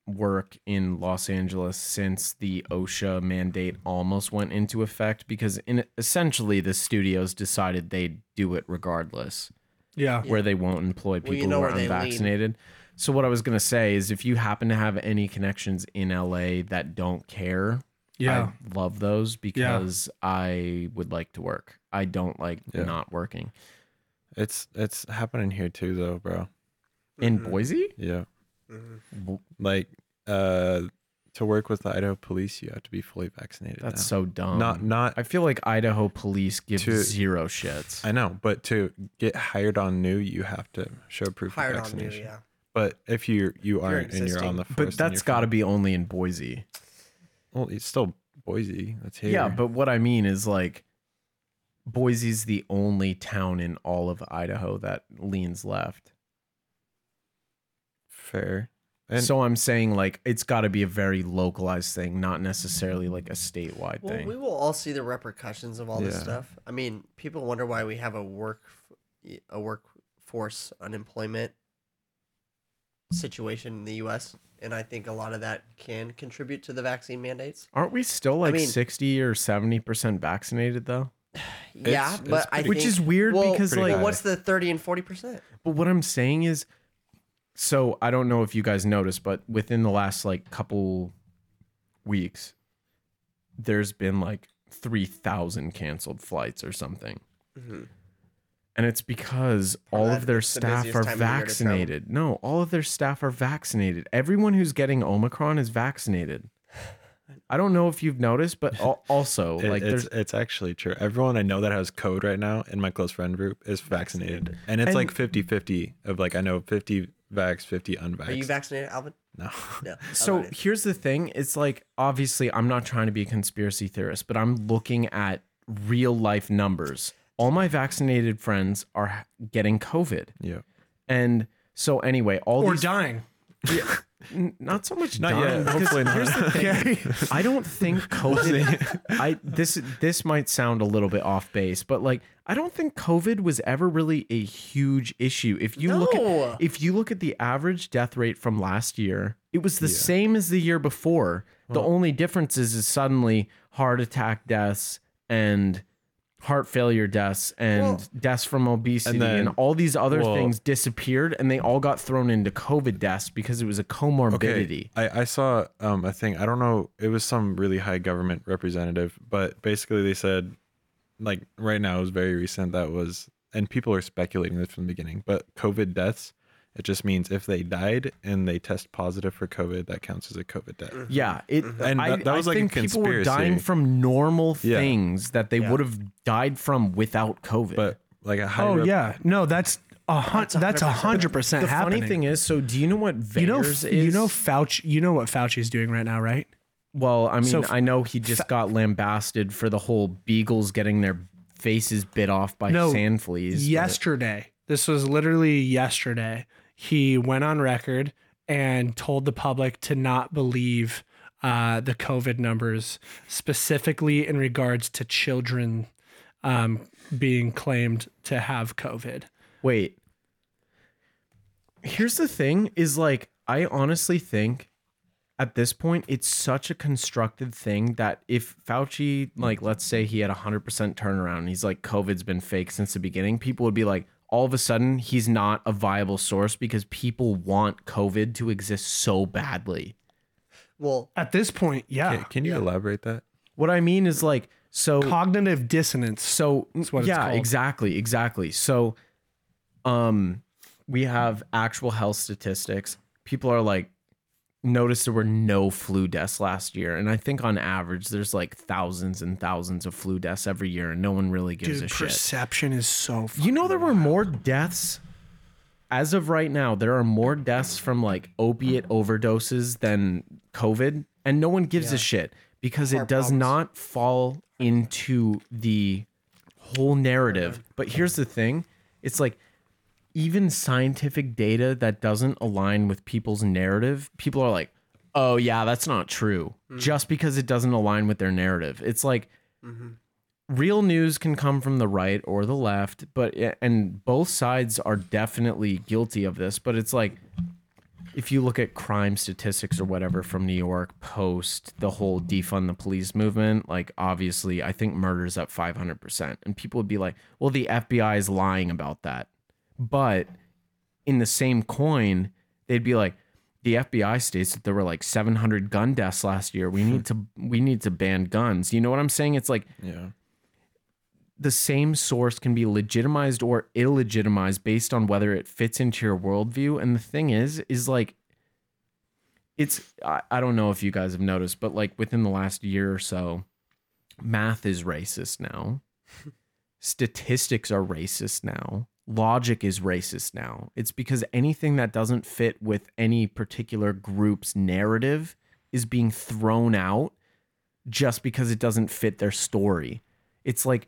work in Los Angeles since the OSHA mandate almost went into effect because in essentially the studios decided they'd do it regardless, yeah. where they won't employ people Well, you know who are where they lean. unvaccinated. So what I was gonna say is, if you happen to have any connections in LA that don't care, Yeah. I love those because I would like to work. I don't like Yeah. not working. It's it's happening here too, though, bro. In Mhm. Boise, Yeah, Mhm. like uh, to work with the Idaho police, you have to be fully vaccinated. that's now. so dumb. not not. I feel like Idaho police give To- zero shits. I know, but to get hired on new, you have to show proof Hired of on new, vaccination. yeah. But if you you aren't and you're existing. on the force, but that's got to be only in Boise. Well, it's still Boise. That's here. Yeah, but what I mean is like Boise's the only town in all of Idaho that leans left. Fair. And so I'm saying like it's got to be a very localized thing, not necessarily like a statewide Well, thing. we will all see the repercussions of all this stuff. I mean, people wonder why we have a work a workforce unemployment situation in the U.S. And I think a lot of that can contribute to the vaccine mandates. Aren't we still like mean- 60 or 70% vaccinated though? yeah, It's- but it's I pretty- Which is weird well, because like well, high. what's the thirty and forty percent? But what I'm saying is, so I don't know if you guys noticed, but within the last like couple weeks, there's been like 3,000 canceled flights or something. Mm-hmm. And it's because all of their it's the staff are time of year to travel. vaccinated. No, all of their staff are vaccinated. Everyone who's getting Omicron is vaccinated. I don't know if you've noticed, but also It- like it's it's actually true. Everyone I know that has code right now in my close friend group is vaccinated, and it's And- like 50-50 of like I know fifty vax, fifty unvax. Are you vaccinated, Alvin? no, No. So Alvin here's the thing. It's like obviously I'm not trying to be a conspiracy theorist, but I'm looking at real life numbers. All my vaccinated friends are getting COVID. yeah, And so anyway, all these. Or these dying. N- not so much Not dying, yet. Hopefully not. Here's the thing. I don't think COVID I this this might sound a little bit off base, but like I don't think COVID was ever really a huge issue. If you look No. at if you look at the average death rate from last year, it was the Yeah. same as the year before. The only difference is, is suddenly heart attack deaths and heart failure deaths and Well- deaths from obesity and, then- and all these other well- things disappeared and they all got thrown into COVID deaths because it was a comorbidity. I, I saw um a thing. I don't know. It was some really high government representative, but basically they said, like right now it was very recent. That was, and people are speculating this from the beginning. But COVID deaths, it just means if they died and they test positive for COVID, that counts as a COVID death. Mm-hmm. Yeah, it mm-hmm. And I, that- that was I like a think people were dying from normal Yeah. things that they Yeah. would have died from without COVID. But like a high. Oh rep- yeah, no, that's a hun- that's a hundred percent happening. the happening. funny thing is, so do you know what VAERS you know, is? you know Fauci, you know what Fauci's doing right now, right? well, I mean, so I know he just got lambasted for the whole beagles getting their faces bit off by No, sand fleas. but- yesterday. This was literally yesterday. He went on record and told the public to not believe uh, the COVID numbers, specifically in regards to children um, being claimed to have COVID. Wait. Here's the thing is like I honestly think at this point it's such a constructed thing that if Fauci like let's say he had a 100% turnaround and he's like COVID's been fake since the beginning, people would be like all of a sudden he's not a viable source because people want COVID to exist so badly. well, At this point, yeah, Can, can you elaborate that? What I mean is like so cognitive dissonance. So That's what it's yeah, called. exactly, exactly. So, um, we have actual health statistics. People are like, notice there were no flu deaths last year, and I think on average there's like thousands and thousands of flu deaths every year, and no one really gives Dude, a shit. perception is so. You know there were more deaths as of right now, there are more deaths from like opiate overdoses than COVID, and no one gives a shit because it does problems. not fall into the whole narrative. But here's the thing it's like even scientific data that doesn't align with people's narrative, people are like, oh, yeah, that's not true. Hmm. Just because it doesn't align with their narrative. It's like, mm-hmm. real news can come from the right or the left, but eh, and both sides are definitely guilty of this. But it's like if you look at crime statistics or whatever from New York post the whole defund the police movement, like obviously I think murder's up 500%. And people would be like, well, the FBI is lying about that. But in the same coin, they'd be like, the FBI states that there were like 700 gun deaths last year. We need to we need to ban guns. You know what I'm saying? It's like Yeah. the same source can be legitimized or illegitimized based on whether it fits into your worldview. And the thing is, is like, it's, I, I don't know if you guys have noticed, but like within the last year or so, math is racist now, statistics are racist now, logic is racist now. It's because anything that doesn't fit with any particular group's narrative is being thrown out just because it doesn't fit their story. It's like,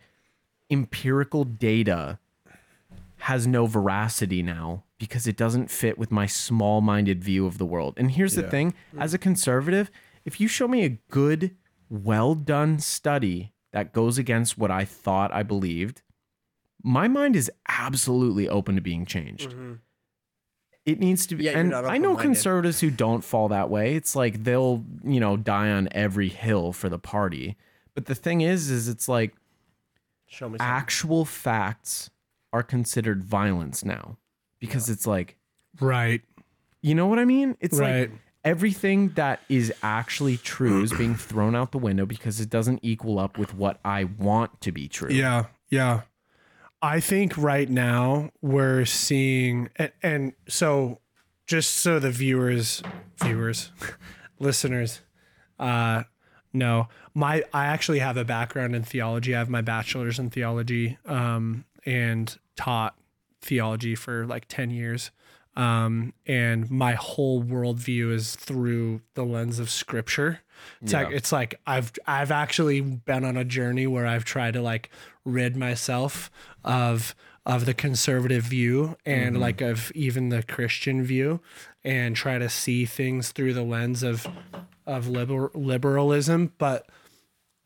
empirical data has no veracity now because it doesn't fit with my small minded view of the world. And here's the thing as a conservative, if you show me a good, well done study that goes against what I thought I believed, my mind is absolutely open to being changed. Mm-hmm. It needs to be, Yeah, and I know conservatives who don't fall that way. It's like they'll, you know, die on every hill for the party. But the thing is, is it's like Show me something. actual facts are considered violence now because it's like Right. you know what i mean it's Right. like everything that is actually true is being thrown out the window because it doesn't equal up with what i want to be true Yeah, yeah. I think right now we're seeing, and, and so just so the viewers, viewers, listeners, uh, know, my I actually have a background in theology. I have my bachelor's in theology, um, and taught theology for like ten years. Um, and my whole worldview is through the lens of scripture. It's like it's like I've I've actually been on a journey where I've tried to like rid myself of of the conservative view and mm-hmm. like of even the Christian view and try to see things through the lens of of liber- liberalism. But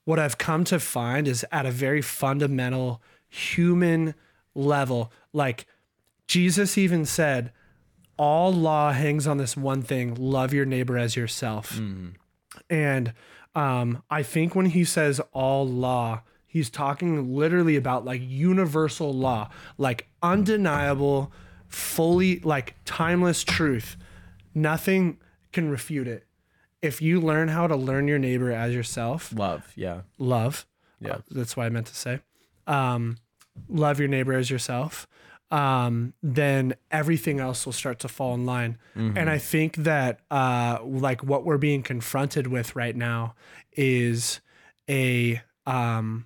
what I've come to find is at a very fundamental human level like Jesus even said all law hangs on this one thing love your neighbor as yourself mm-hmm. And um, I think when he says all law, he's talking literally about like universal law, like undeniable, fully like timeless truth. Nothing can refute it. If you learn how to learn your neighbor as yourself, love yeah love. Yeah. uh, that's what I meant to say. Um, love your neighbor as yourself. Um, then everything else will start to fall in line. And I think that uh, like what we're being confronted with right now is a um,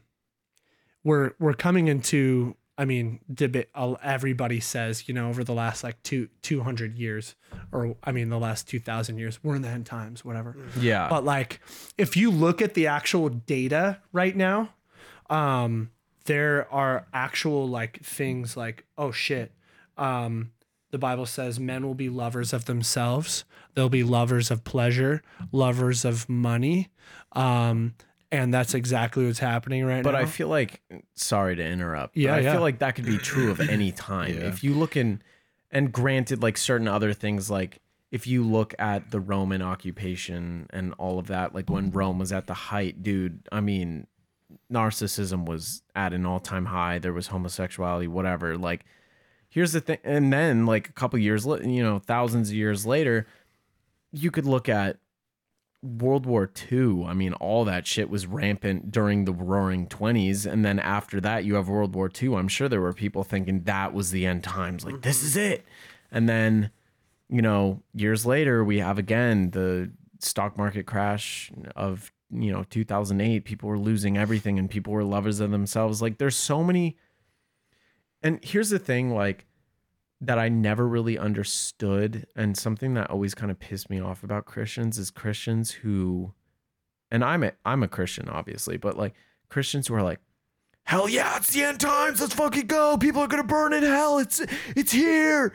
we're we're coming into I mean debate. Everybody says you know over the last like two two hundred years, or I mean the last two thousand years, we're in the end times, whatever. yeah But like, if you look at the actual data right now, um, there are actual like things like, oh shit, um, the Bible says men will be lovers of themselves. They'll be lovers of pleasure, lovers of money, um, and that's exactly what's happening right but now. But I feel like sorry to interrupt but Yeah, i yeah. feel like that could be true of any time Yeah. if you look in and granted like certain other things like if you look at the roman occupation and all of that like when rome was at the height dude i mean narcissism was at an all-time high there was homosexuality whatever like here's the thing and then like a couple years you know thousands of years later you could look at World War II, I mean, all that shit was rampant during the roaring 20s. And then after that, you have World War II. I'm sure there were people thinking that was the end times. Like, this is it. And then, you know, years later, we have again the stock market crash of, you know, 2008. People were losing everything and people were lovers of themselves. Like, there's so many. And here's the thing like, that I never really understood, and something that always kind of pissed me off about Christians is Christians who, and I'm a I'm a Christian obviously, but like Christians who are like, hell yeah, it's the end times, let's fucking go, people are gonna burn in hell, it's it's here,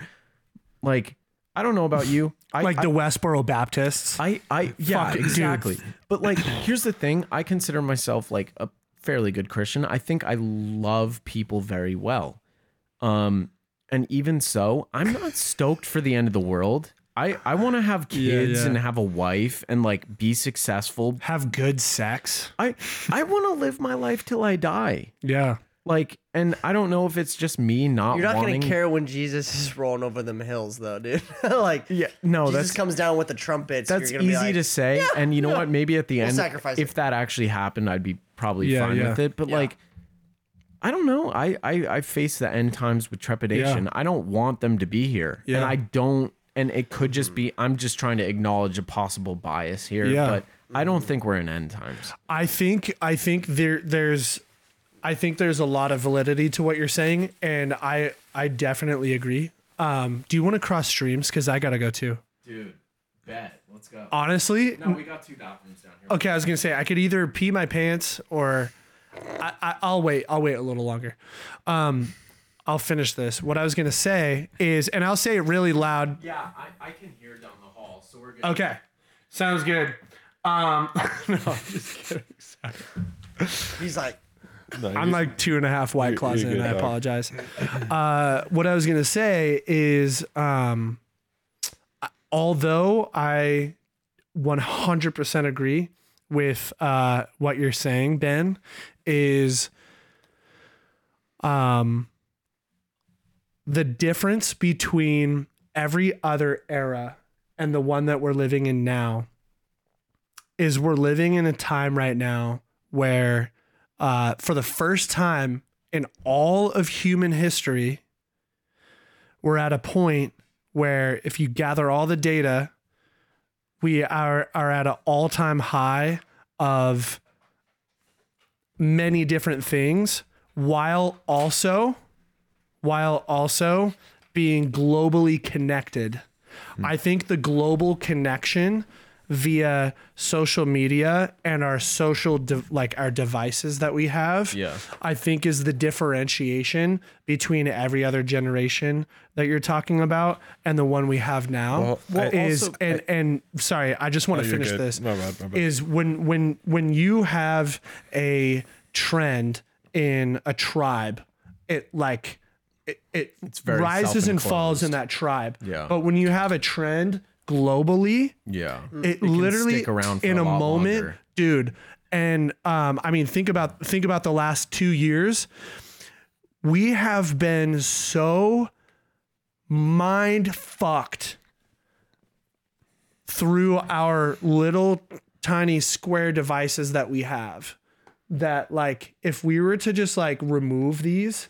like I don't know about you, I, like I- the Westboro Baptists. I, I, yeah, Fuck, dude. exactly. But like, here's the thing: I consider myself like a fairly good Christian. I think I love people very well. Um, and even so, I'm not stoked for the end of the world. I, I want to have kids yeah. and have a wife and like be successful. have good sex. I I want to live my life till I die. Yeah. Like, and I don't know if it's just me not. You're not wanting, gonna care when Jesus is rolling over them hills, though, dude. like, Yeah, no, Jesus that's comes down with the trumpets. That's you're gonna be easy like, to say, and you know what? Maybe at the We'll end, sacrifice if it. that actually happened, I'd be probably Yeah, fine yeah. with it. But Yeah. like, I don't know. I, I I face the end times with trepidation. I don't want them to be here, and I don't. And it could just be I'm just trying to acknowledge a possible bias here, Yeah. but I don't think we're in end times. I think I think there there's I think there's a lot of validity to what you're saying, and I I definitely agree. Um, do you want to cross streams? Because I gotta go too. Dude, bet. Let's go. Honestly, no, we got two bathrooms down here. okay. I was gonna say I could either pee my pants or I, I I'll wait. I'll wait a little longer. Um, I'll finish this. What I was gonna say is, and I'll say it really loud Yeah, I, I can hear down the hall, so we're good. Okay, sounds good. Um, no, I'm just kidding. Sorry. he's like, I'm like two and a half white claws you're in. I dog. apologize. Uh, what I was gonna say is, um, although I 100% agree with uh, what you're saying, Ben, is um, the difference between every other era and the one that we're living in now is we're living in a time right now where uh, for the first time in all of human history we're at a point where if you gather all the data we are are at an all-time high of many different things while also while also being globally connected. I think the global connection via social media and our social de- like our devices that we have Yeah. I think is the differentiation between every other generation that you're talking about and the one we have now Well, is also- and and sorry I just want Oh, to finish this My bad, my bad. is when when when you have a trend in a tribe it like it, it very rises and falls in that tribe Yeah. but when you have a trend globally Yeah. it, can literally stick around for in a a, moment longer. dude and um i mean think about think about the last two years we have been so mind fucked through our little tiny square devices that we have that like if we were to just like remove these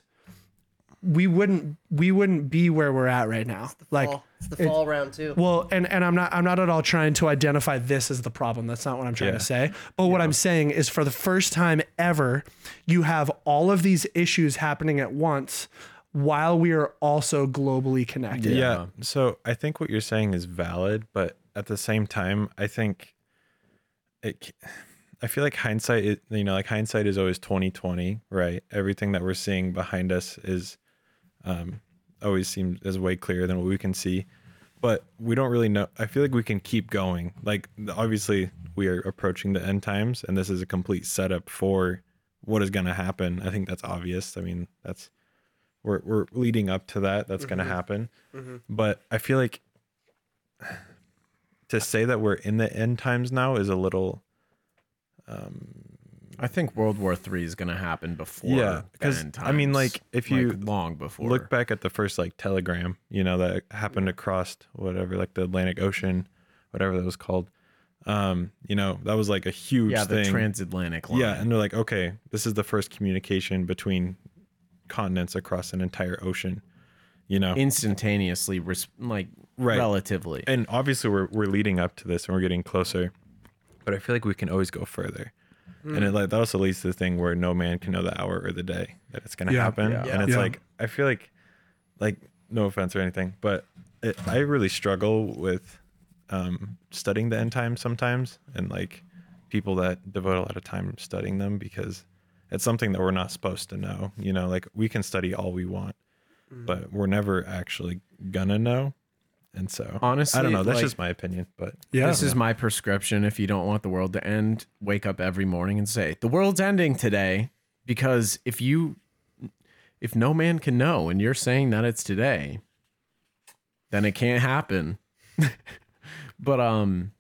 we wouldn't we wouldn't be where we're at right now like fall. It's the fall round too. well, and, and I'm not I'm not at all trying to identify this as the problem. That's not what I'm trying Yeah. to say. But what I'm saying is for the first time ever, you have all of these issues happening at once while we are also globally connected. Yeah. So I think what you're saying is valid, but at the same time, I think it. c- I feel like hindsight, is, you know, like hindsight is always 2020, right? Everything that we're seeing behind us is, um, always seems as way clearer than what we can see, but we don't really know. I feel like we can keep going. Like obviously, we are approaching the end times, and this is a complete setup for what is going to happen. I think that's obvious. I mean, that's we're we're leading up to that. That's going to mm-hmm. happen. Mm-hmm. But I feel like to say that we're in the end times now is a little um, I think World War Three is gonna happen before. Yeah, the 'cause, end I mean, like, if you long before. look back at the first like telegram, you know, that happened across whatever, like the Atlantic Ocean, whatever that was called. Um, you know, that was like a huge yeah, the thing. transatlantic line. yeah, and they're like, okay, this is the first communication between continents across an entire ocean. You know, instantaneously, res- like Right. relatively. and obviously we're we're leading up to this and we're getting closer but i feel like we can always go further and it like that also leads to the thing where no man can know the hour or the day that it's going to Yeah. happen Yeah. and it's Yeah. like i feel like like no offense or anything, but it, I really struggle with um, studying the end times sometimes, and like people that devote a lot of time studying them because it's something that we're not supposed to know. You know, like we can study all we want, but we're never actually gonna know. And so, Honestly, I don't know. That's like- just my opinion, but Yeah. This is my prescription. If you don't want the world to end, wake up every morning and say, "The world's ending today." Because if you, if no man can know, and you're saying that it's today, then it can't happen. but um,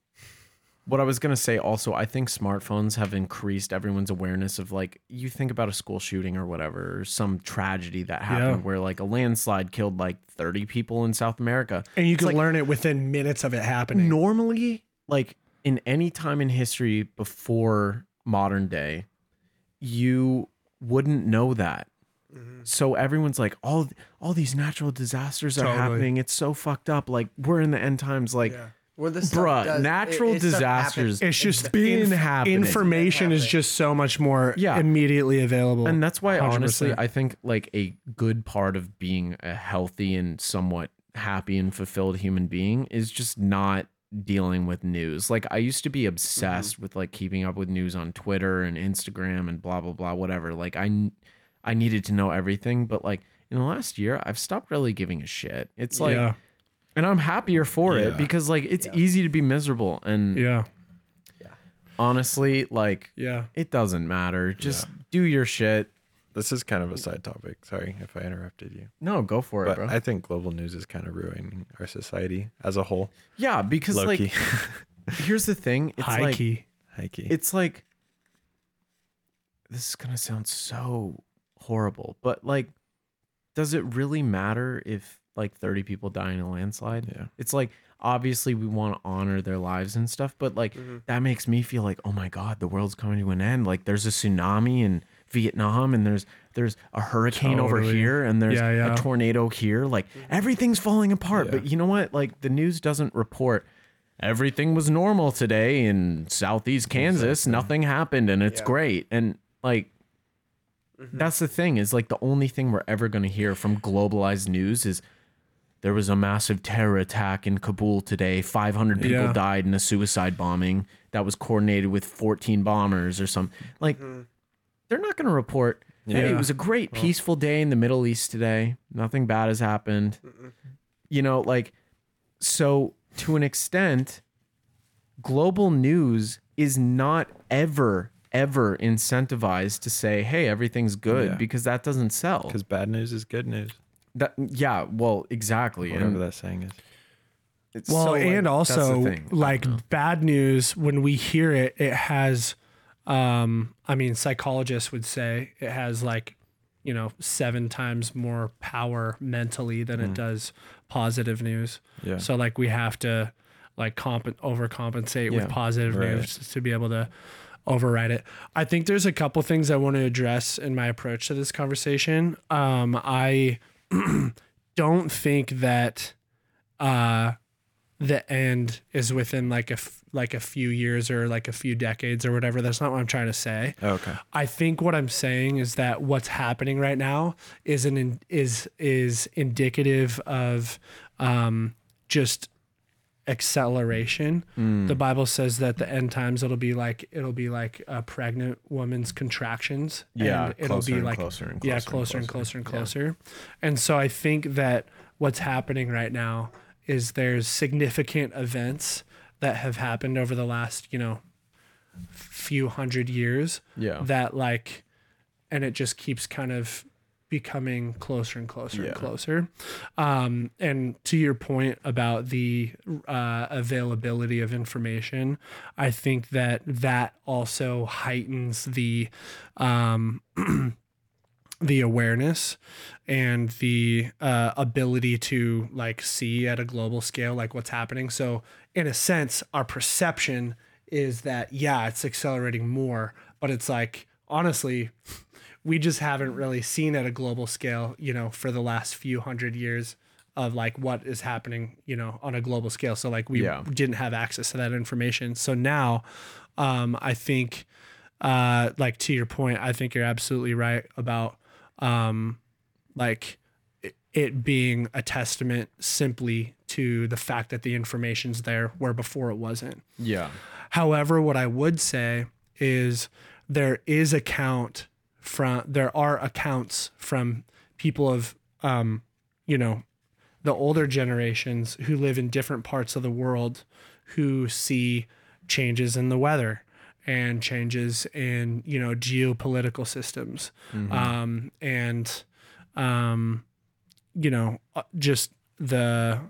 what I was gonna say also, I think smartphones have increased everyone's awareness of like you think about a school shooting or whatever, or some tragedy that happened Yeah. where like a landslide killed like 30 people in South America. and you It's can like- learn it within minutes of it happening. normally like in any time in history before modern day you wouldn't know that mm-hmm. so everyone's like all all these natural disasters are Totally. happening it's so fucked up like we're in the end times like Yeah. Where this bruh does- natural it- it disasters. It's just been inf- happening. Information is just so much more Yeah. immediately available. and that's why 100%. honestly i think like a good part of being a healthy and somewhat happy and fulfilled human being is just not dealing with news like i used to be obsessed mm-hmm. with like keeping up with news on twitter and instagram and blah blah blah whatever like I I needed to know everything but like in the last year i've stopped really giving a shit it's like yeah, and i'm happier for Yeah. it because like it's Yeah. easy to be miserable and yeah, honestly like yeah. it doesn't matter just do your shit this is kind of a side topic. Sorry if I interrupted you, no go for it but bro I think global news is kind of ruining our society as a whole. Yeah, because Low like key, here's the thing. It's High like key. high key. it's like this is gonna sound so horrible, but like, does it really matter if like 30 people die in a landslide? Yeah. It's like obviously we want to honor their lives and stuff, but like Mm-hmm. that makes me feel like, oh my god, the world's coming to an end. Like there's a tsunami in Vietnam and there's there's a hurricane over here and there's Yeah, yeah. a tornado here. Like everything's falling apart. Yeah. But you know what? Like the news doesn't report everything was normal today in southeast Kansas. Nothing happened and it's great. And like that's the thing is like the only thing we're ever going to hear from globalized news is there was a massive terror attack in Kabul today. 500 people Yeah. died in a suicide bombing that was coordinated with 14 bombers or something. Like mm-hmm. they're not going to report Hey, it was a great peaceful day in the Middle East today. Nothing bad has happened. You know, like so to an extent, global news is not ever ever incentivized to say, "Hey, everything's good," Yeah. because that doesn't sell. Because bad news is good news. That yeah, well, exactly. Whatever And that saying is. it's Well, so, and that's the also like bad news when we hear it, it has, um, I mean, psychologists would say it has like, you know, seven times more power mentally than it does positive news. Yeah. So like we have to like comp overcompensate Yeah, with positive right. news to be able to override it. I think there's a couple things I want to address in my approach to this conversation. Um, I don't think that uh, the end is within like a f- like a few years or like a few decades or whatever. That's not what I'm trying to say. Okay. I think what I'm saying is that what's happening right now is an in, is is indicative of um, just acceleration. Hmm. The Bible says that the end times it'll be like it'll be like a pregnant woman's contractions. Yeah, and it'll closer be and like closer and yeah, closer and closer and closer. closer and closer. And so I think that what's happening right now is there's significant events that have happened over the last you know few hundred years Yeah. that like and it just keeps kind of becoming closer and closer Yeah. and closer um and to your point about the uh availability of information i think that that also heightens the um the awareness and the uh, ability to like see at a global scale like what's happening so in a sense our perception is that yeah it's accelerating more but it's like honestly we just haven't really seen at a global scale you know for the last few hundred years of like what is happening you know on a global scale so like we Yeah. didn't have access to that information so now um i think uh like to your point i think you're absolutely right about um like it- being a testament simply to the fact that the information's there where before it wasn't. Yeah. However, what I would say is there is account from there are accounts from people of um, you know the older generations who live in different parts of the world who see changes in the weather and changes in you know geopolitical systems. Um, and um, you know uh, just the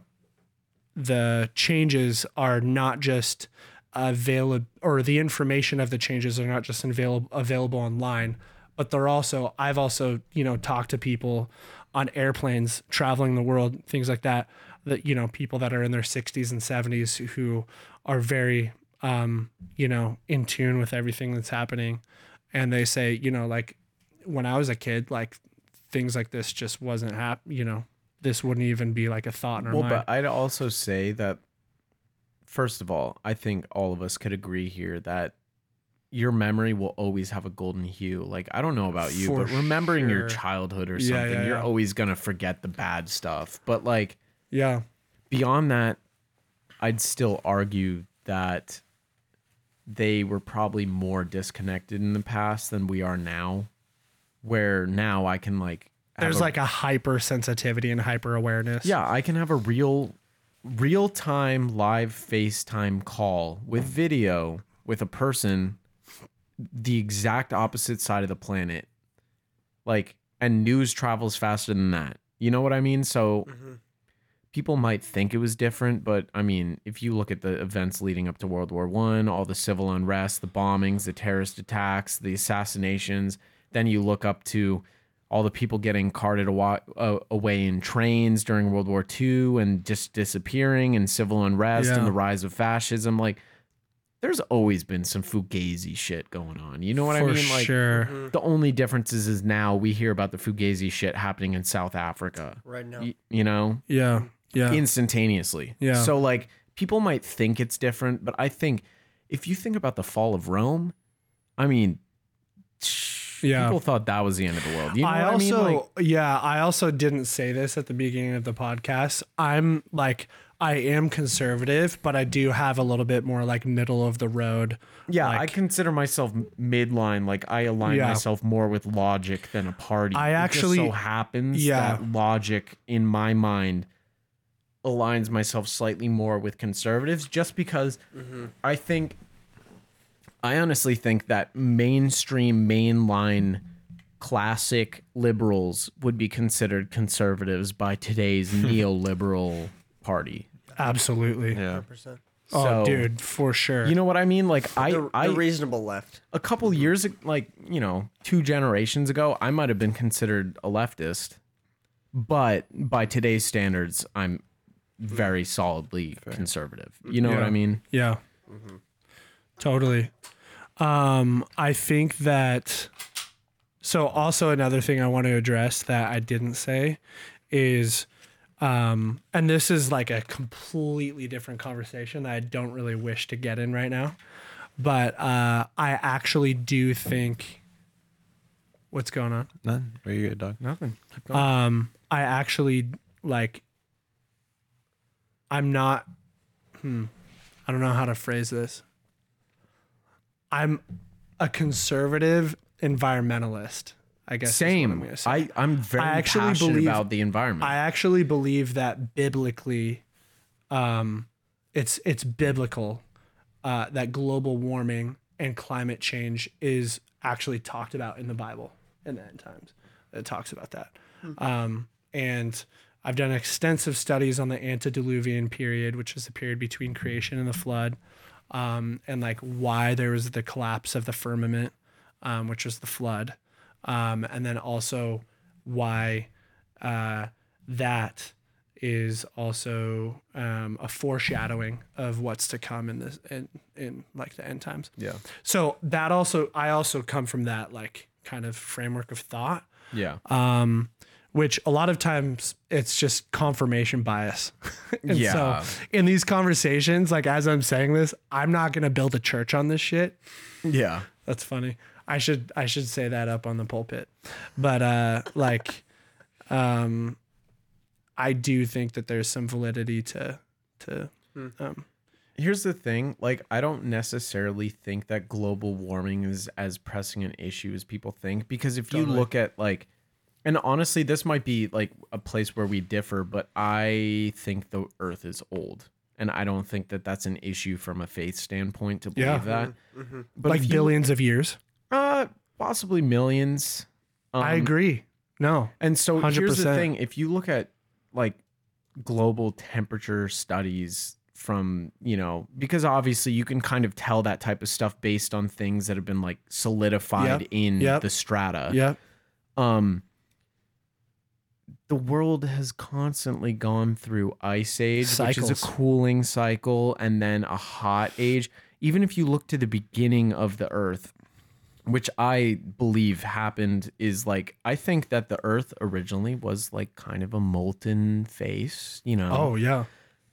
the changes are not just available or the information of the changes are not just available available online but they're also I've also you know talked to people on airplanes traveling the world things like that that you know people that are in their 60s and 70s who are very um you know in tune with everything that's happening. And they say you know like when I was a kid like things like this just wasn't hap you know this wouldn't even be like a thought in our Well, mind. but I'd also say that, first of all, I think all of us could agree here that your memory will always have a golden hue. Like, I don't know about you, For but remembering your childhood or something, yeah, you're yeah. always going to forget the bad stuff. But, like, yeah beyond that, I'd still argue that they were probably more disconnected in the past than we are now. Where now I can, like, there's a- like a hypersensitivity and hyper awareness yeah, I can have a real real time live FaceTime call with video with a person the exact opposite side of the planet. Like and news travels faster than that. You know what I mean? So mm-hmm. people might think it was different, but I mean, if you look at the events leading up to World War 1, all the civil unrest, the bombings, the terrorist attacks, the assassinations, then you look up to all the people getting carted away in trains during World War II and just disappearing and civil unrest Yeah. and the rise of fascism. Like, there's always been some fugazi shit going on. You know what for I mean? Like, sure mm-hmm. the only difference is, is now we hear about the fugazi shit happening in South Africa. right now. Y- you know, yeah yeah instantaneously. Yeah. So like people might think it's different, but I think if you think about the fall of Rome, I mean, Yeah. people thought that was the end of the world. You know I what also I mean? Like, yeah, I also didn't say this at the beginning of the podcast. I'm like I am conservative, but I do have a little bit more like middle of the road. yeah, I consider myself midline. Like I align Yeah. myself more with logic than a party. I It just actually- so happens Yeah. that logic in my mind aligns myself slightly more with conservatives, just because mm-hmm. I think I honestly think that mainstream, mainline, classic liberals would be considered conservatives by today's neoliberal party. Absolutely. Yeah. 100%. Oh, So- dude, for sure. You know what I mean? Like I, The, I the reasonable left. a couple years, ag- like you know, two generations ago, I might have been considered a leftist, but by today's standards, I'm very solidly conservative. You know what Yeah. I mean? Yeah. Totally. Um, I think that so also another thing I want to address that I didn't say is um and this is like a completely different conversation that I don't really wish to get in right now. But uh I actually do think what's going on? None. Are you good, dog? Nothing. Um, I actually like. I'm not. Hmm. I don't know how to phrase this. I'm a conservative environmentalist. I guess. is what I'm Same. say. I I'm very I actually passionate believe- about the environment. I actually believe that biblically, um, it's it's biblical uh, that global warming and climate change is actually talked about in the Bible in the end times. It talks about that, um, and I've done extensive studies on the antediluvian period, which is the period between creation and the flood, um, and like why there was the collapse of the firmament, um, which was the flood, um, and then also why uh, that is also um, a foreshadowing of what's to come in this in, in like the end times. yeah. So that also I also come from that like kind of framework of thought, Yeah. um, which a lot of times it's just confirmation bias. and Yeah. so in these conversations, like as I'm saying this, I'm not gonna build a church on this shit. yeah. That's funny. I should I should say that up on the pulpit. But uh like um I do think that there's some validity to to um, Here's the thing, like I don't necessarily think that global warming is as pressing an issue as people think because if you look at like and honestly this might be like a place where we differ, but I think the earth is old. And I don't think that that's an issue from a faith standpoint to believe Yeah. that. But like you- billions of years. Possibly millions. I Um, agree. No. And so here's the thing: if you look at like global temperature studies from you know because obviously you can kind of tell that type of stuff based on things that have been like solidified Yep. in Yep. the strata Yeah. um the world has constantly gone through ice age which is a cooling cycle and then a hot age even if you look to the beginning of the earth which i believe happened is like i think that the earth originally was like kind of a molten face you know Oh yeah.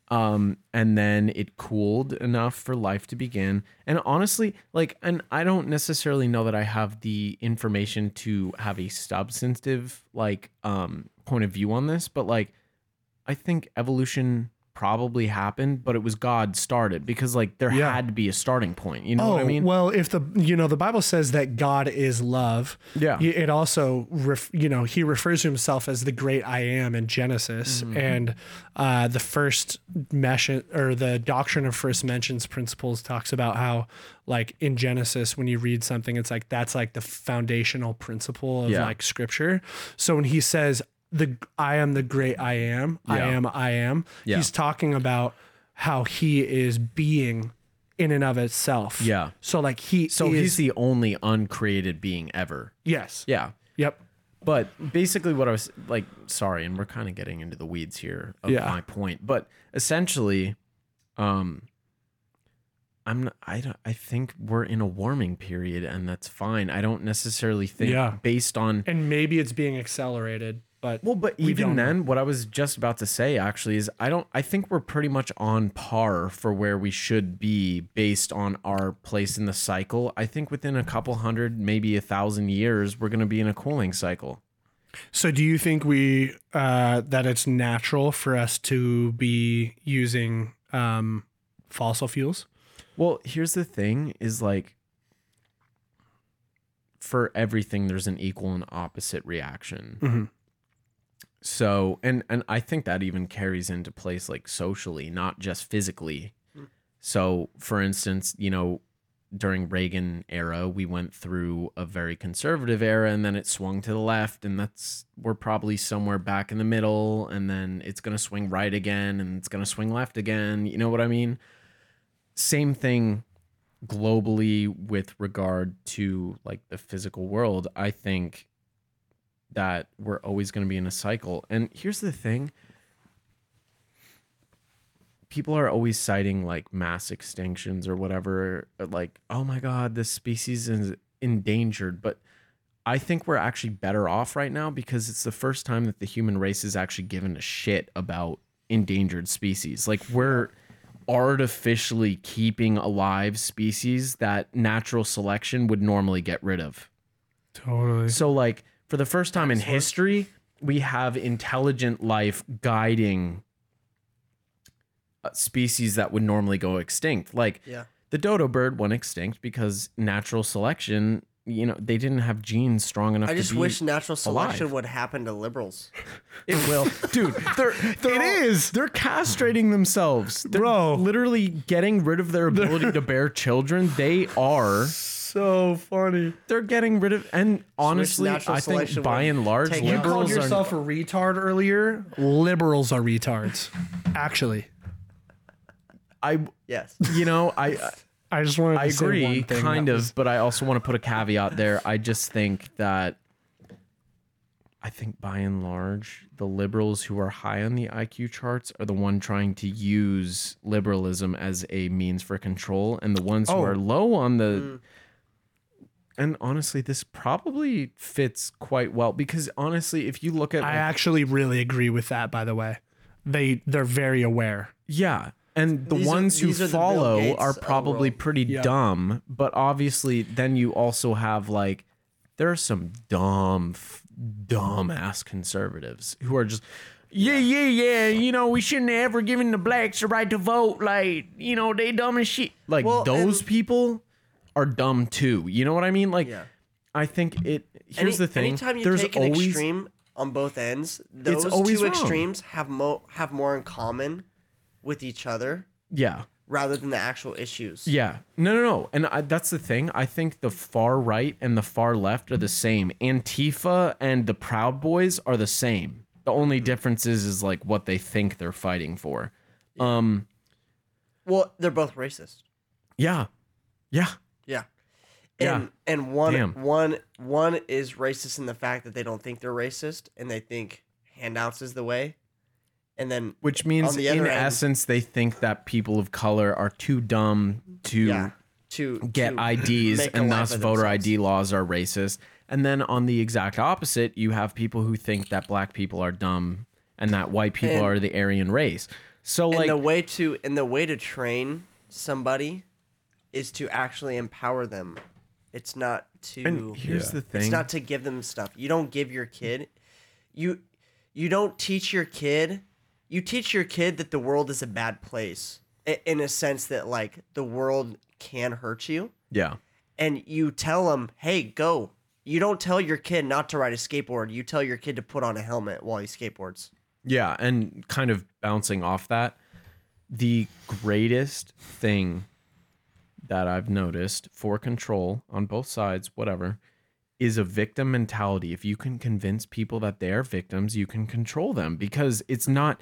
um and then it cooled enough for life to begin and honestly like and i don't necessarily know that i have the information to have a substantive like um point of view on this but like i think evolution probably happened but it was god started because like there Yeah. had to be a starting point you know oh what i mean well, if the you know the Bible says that God is love, Yeah. it also ref, you know he refers to himself as the great I am in Genesis, Mm-hmm. and uh, the first mention or the doctrine of first mentions principles talks about how like in Genesis when you read something, it's like that's like the foundational principle of Yeah. like Scripture. So when he says the I am the great I am, I am I am, Yeah. he's talking about how he is being in and of itself. Yeah. So like he so is, he's the only uncreated being ever yes. yeah Yep. But basically, what I was like, sorry, and we're kind of getting into the weeds here of Yeah. my point. But essentially, um, I'm not, I don't I think we're in a warming period, and that's fine. I don't necessarily think Yeah. based on And maybe it's being accelerated, but well, but We even don't know. then, what I was just about to say actually is I don't. I think we're pretty much on par for where we should be based on our place in the cycle. I think within a couple hundred, maybe a thousand years, we're going to be in a cooling cycle. so do you think we uh that it's natural for us to be using um fossil fuels? Well, here's the thing: is like for everything, there's an equal and opposite reaction. Mhm. So, and and I think that even carries into place like socially, not just physically. Hmm. So, for instance, you know, during Reagan era, we went through a very conservative era, and then it swung to the left, and that's we're probably somewhere back in the middle, and then it's gonna swing right again, and it's gonna swing left again. You know what I mean? Same thing globally with regard to like the physical world. I think that we're always going to be in a cycle. And here's the thing people are always citing like mass extinctions or whatever, like, oh my God, this species is endangered. But I think we're actually better off right now because it's the first time that the human race is actually given a shit about endangered species. Like, we're artificially keeping alive species that natural selection would normally get rid of. Totally. So, like, for the first time in history, we have intelligent life guiding uh, species that would normally go extinct. Like, Yeah. the dodo bird went extinct because natural selection, you know, they didn't have genes strong enough I to just be. wish natural selection alive. would happen to liberals. It will, dude. They're, they're It all- is. They're castrating themselves, They're Bro. Literally getting rid of their ability to bear children. They are. So funny. They're getting rid of, and honestly, natural I think selection by and large, take You called liberals are. yourself a retard earlier. Liberals are retards. Actually, I, Yes. you know, I, I just wanted to I say agree, one thing kind that of, was- but I also want to put a caveat there. I just think that I think by and large, the liberals who are high on the IQ charts are the one trying to use liberalism as a means for control, and the ones who Oh. are low on the. Mm. And honestly, this probably fits quite well because honestly, if you look at I like, actually really agree with that. By the way, they they're very aware. Yeah. And the These ones who are the Bill follow Gates are probably pretty Yeah. dumb, but obviously then you also have like there are some dumb f- dumb ass conservatives who are just yeah, yeah, yeah. You know, we shouldn't have ever given the blacks the right to vote. Like, you know, they dumb as shit. Like Well, those and- people are dumb too. You know what I mean? Like, Yeah. I think it. Here's Any- the thing. Anytime you There's take an always extreme on both ends, those always two wrong. extremes have mo- have more in common with each other yeah. rather than the actual issues. Yeah. No, no, no. And I, that's the thing. I think the far right and the far left are the same. Antifa and the Proud Boys are the same. The only difference is, is like what they think they're fighting for. Um. Well, they're both racist. Yeah. Yeah. Yeah. Yeah. And and one Damn. one one is racist in the fact that they don't think they're racist and they think handouts is the way. And then Which means, the in end- essence, they think that people of color are too dumb to yeah, to get to IDs, and thus voter themselves. ID laws are racist. And then on the exact opposite, you have people who think that black people are dumb and that white people And- are the Aryan race. So, And like, the way to and the way to train somebody is to actually empower them. It's not to and here's Yeah. the thing. It's not to give them stuff. You don't give your kid you you don't teach your kid you teach your kid that the world is a bad place in a sense that like the world can hurt you yeah. and you tell them, "Hey, go." You don't tell your kid not to ride a skateboard. You tell your kid to put on a helmet while he skateboards. Yeah, and kind of bouncing off that, the greatest thing that I've noticed for control on both sides, whatever, is a victim mentality. If you can convince people that they are victims, you can control them because it's not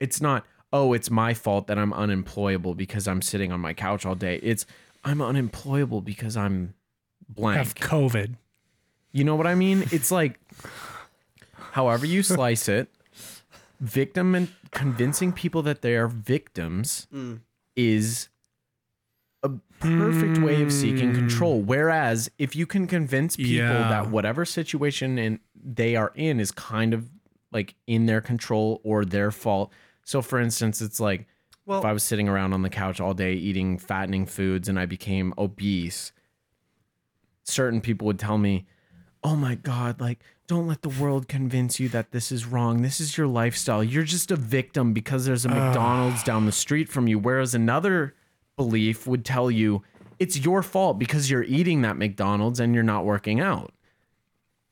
it's not oh, it's my fault that I'm unemployable because I'm sitting on my couch all day. It's I'm unemployable because I'm blank. Have COVID. You know what I mean? It's like, however you slice it, victim and convincing people that they are victims mm. is a perfect way of seeking control. Hmm. Whereas if you can convince people Yeah. that whatever situation in they are in is kind of like in their control or their fault. So for instance, it's like Well, if I was sitting around on the couch all day eating fattening foods and I became obese, certain people would tell me, "Oh my god, like don't let the world convince you that this is wrong. This is your lifestyle. You're just a victim because there's a McDonald's down the street from you." Whereas another belief would tell you, "It's your fault because you're eating that McDonald's and you're not working out."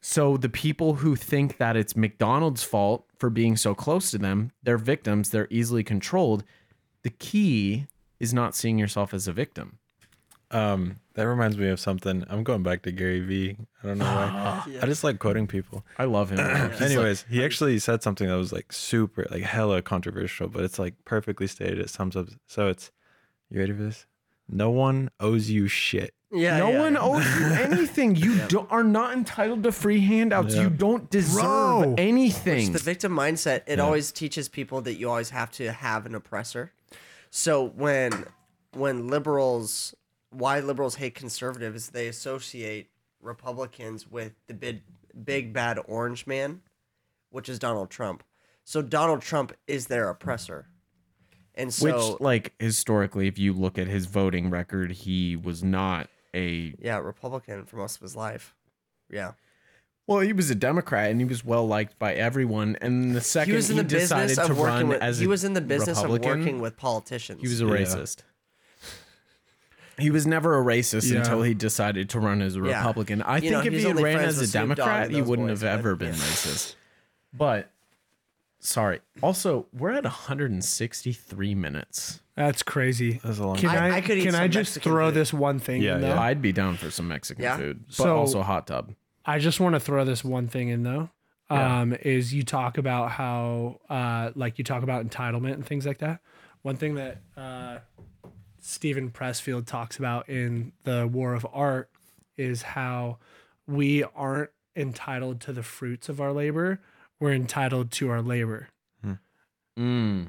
So the people who think that it's McDonald's fault for being so close to them, they're victims, they're easily controlled. The key is not seeing yourself as a victim. Um, that reminds me of something. I'm going back to Gary Vee. I don't know why. I just like quoting people. I love him. He's like- Anyways, he actually said something that was like super, like hella controversial, but it's like perfectly stated. It sums up. So it's, you ready for this? No one owes you shit. yeah, no yeah, one yeah. owes you anything. You do, are not entitled to free handouts. Yeah. You don't deserve Bro. anything. It's the victim mindset. It always teaches people that you always have to have an oppressor. So when when liberals, why liberals hate conservatives, they associate Republicans with the big big bad orange man, which is Donald Trump. So Donald Trump is their oppressor, and so Which, like, historically, if you look at his voting record, he was not a. yeah, Republican for most of his life. Yeah, Well, he was a Democrat and he was well liked by everyone. And the second he he, was in the decided business to of working run with. as He was in the business Republican, of working with politicians. He was a Yeah. racist. He was never a racist Yeah. until he decided to run as a Yeah. Republican. I You think know, if he had ran as a with Snoop Dogg Democrat, he wouldn't boys, have ever been yeah. racist. But sorry. Also, we're at 163 minutes. That's crazy. That's a long. Can I- I, I could eat can I just Mexican throw food. this one thing Yeah, in yeah. though? I'd be down for some Mexican Yeah. food, but So- also hot tub. I just want to throw this one thing in though. Yeah. Um, is you talk about how uh, like you talk about entitlement and things like that. One thing that uh, Steven Pressfield talks about in the War of Art is how we aren't entitled to the fruits of our labor. We're entitled to our labor. Mm.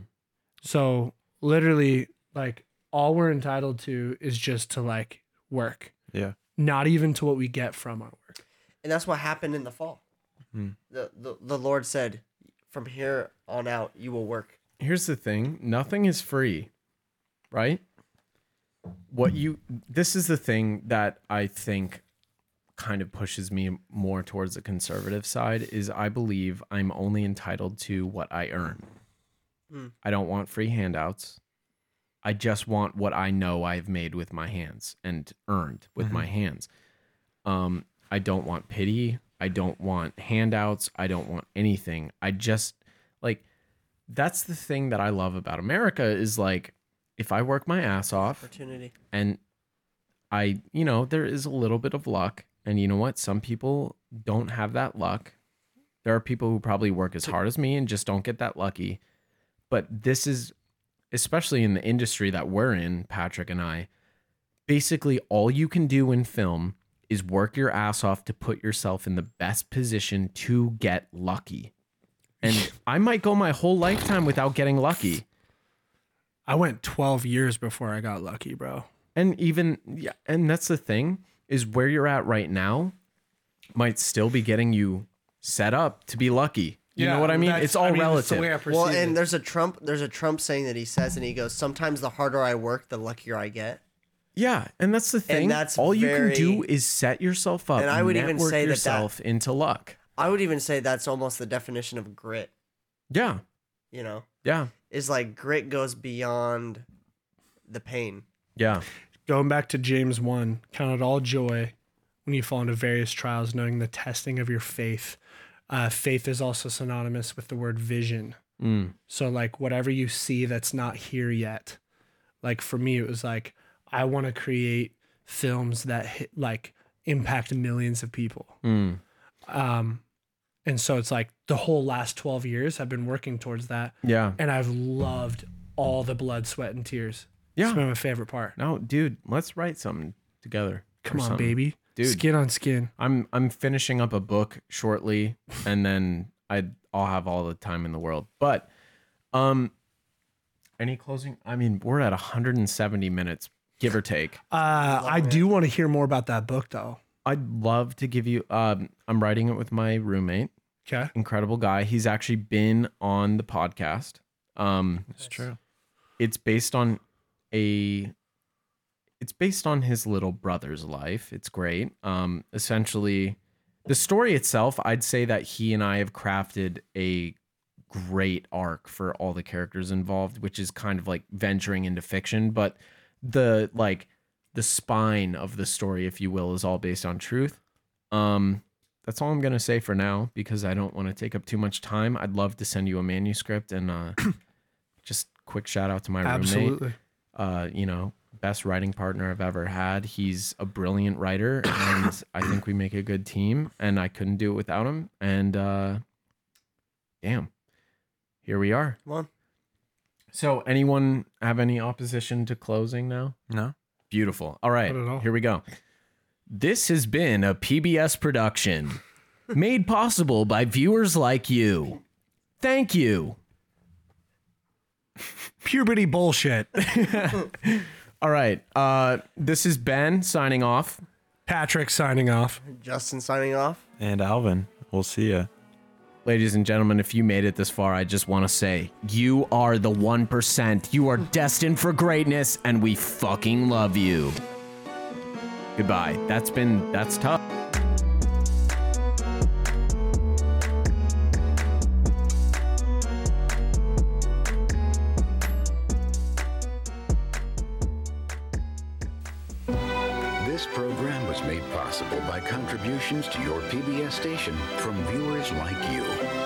So literally, like all we're entitled to is just to like work, yeah. not even to what we get from our work. and that's what happened in the fall. Hmm. The, the the Lord said, "From here on out, you will work." Here's the thing nothing is free, right? What you, this is the thing that I think kind of pushes me more towards the conservative side is I believe I'm only entitled to what I earn. I don't want free handouts. I just want what I know I've made with my hands and earned with my hands. Um, I don't want pity. I don't want handouts. I don't want anything. I just like that's the thing that I love about America is like if I work my ass off Opportunity. and I, you know, there is a little bit of luck. And you know what? Some people don't have that luck. There are people who probably work as hard as me and just don't get that lucky. But this is, especially in the industry that we're in, Patrick and I, basically all you can do in film is work your ass off to put yourself in the best position to get lucky. And I might go my whole lifetime without getting lucky. I went 12 years before I got lucky, bro. and even yeah and that's the thing is where you're at right now might still be getting you set up to be lucky. You know what i mean? it's all I mean, relative the way I perceive Well, it. and there's a Trump there's a Trump saying that he says and he goes, Sometimes the harder I work, the luckier I get. yeah and that's the thing. that's all you can do is set yourself up And I would even network say that that- yourself into luck. I would even say that's almost the definition of grit, yeah. You know? yeah. Is like grit goes beyond the pain. yeah Going back to James 1, count it all joy when you fall into various trials, knowing the testing of your faith. Uh, faith is also synonymous with the word vision. mm. So, like, whatever you see that's not here yet, like for me, it was like, I want to create films that hit, like impact millions of people. Mm. Um, and so it's like the whole last 12 years I've been working towards that. yeah And I've loved all the blood, sweat, and tears. Yeah. It's been my favorite part. no dude let's write something together Come on, something. baby. Dude. Skin on skin. i'm i'm finishing up a book shortly and then i i'll have all the time in the world but um any closing i mean we're at 170 minutes give or take Uh, I do want to hear more about that book, though. i'd love to give you um i'm writing it with my roommate Okay. incredible guy he's actually been on the podcast um It's true. it's based on a it's based on his little brother's life. It's great. Um essentially the story itself i'd say that he and i have crafted a great arc for all the characters involved which is kind of like venturing into fiction. But the like the spine of the story if you will is all based on truth. Um that's all i'm going to say for now because i don't want to take up too much time. I'd love to send you a manuscript and uh just quick shout out to my roommate. Absolutely. Uh, you know, best writing partner I've ever had. He's a brilliant writer, and I think we make a good team. And I couldn't do it without him. And uh, damn, here we are. Come on. So, anyone have any opposition to closing now? No. Beautiful. All right, Not at all. here we go. This has been a PBS production made possible by viewers like you. Thank you. Puberty bullshit. All right. Uh, this is Ben signing off. Patrick signing off. Justin signing off. And Alvin, we'll see ya. Ladies and gentlemen, if you made it this far, I just want to say you are the 1%. You are destined for greatness, and we fucking love you. Goodbye. That's been, that's tough. Contributions to your PBS station from viewers like you.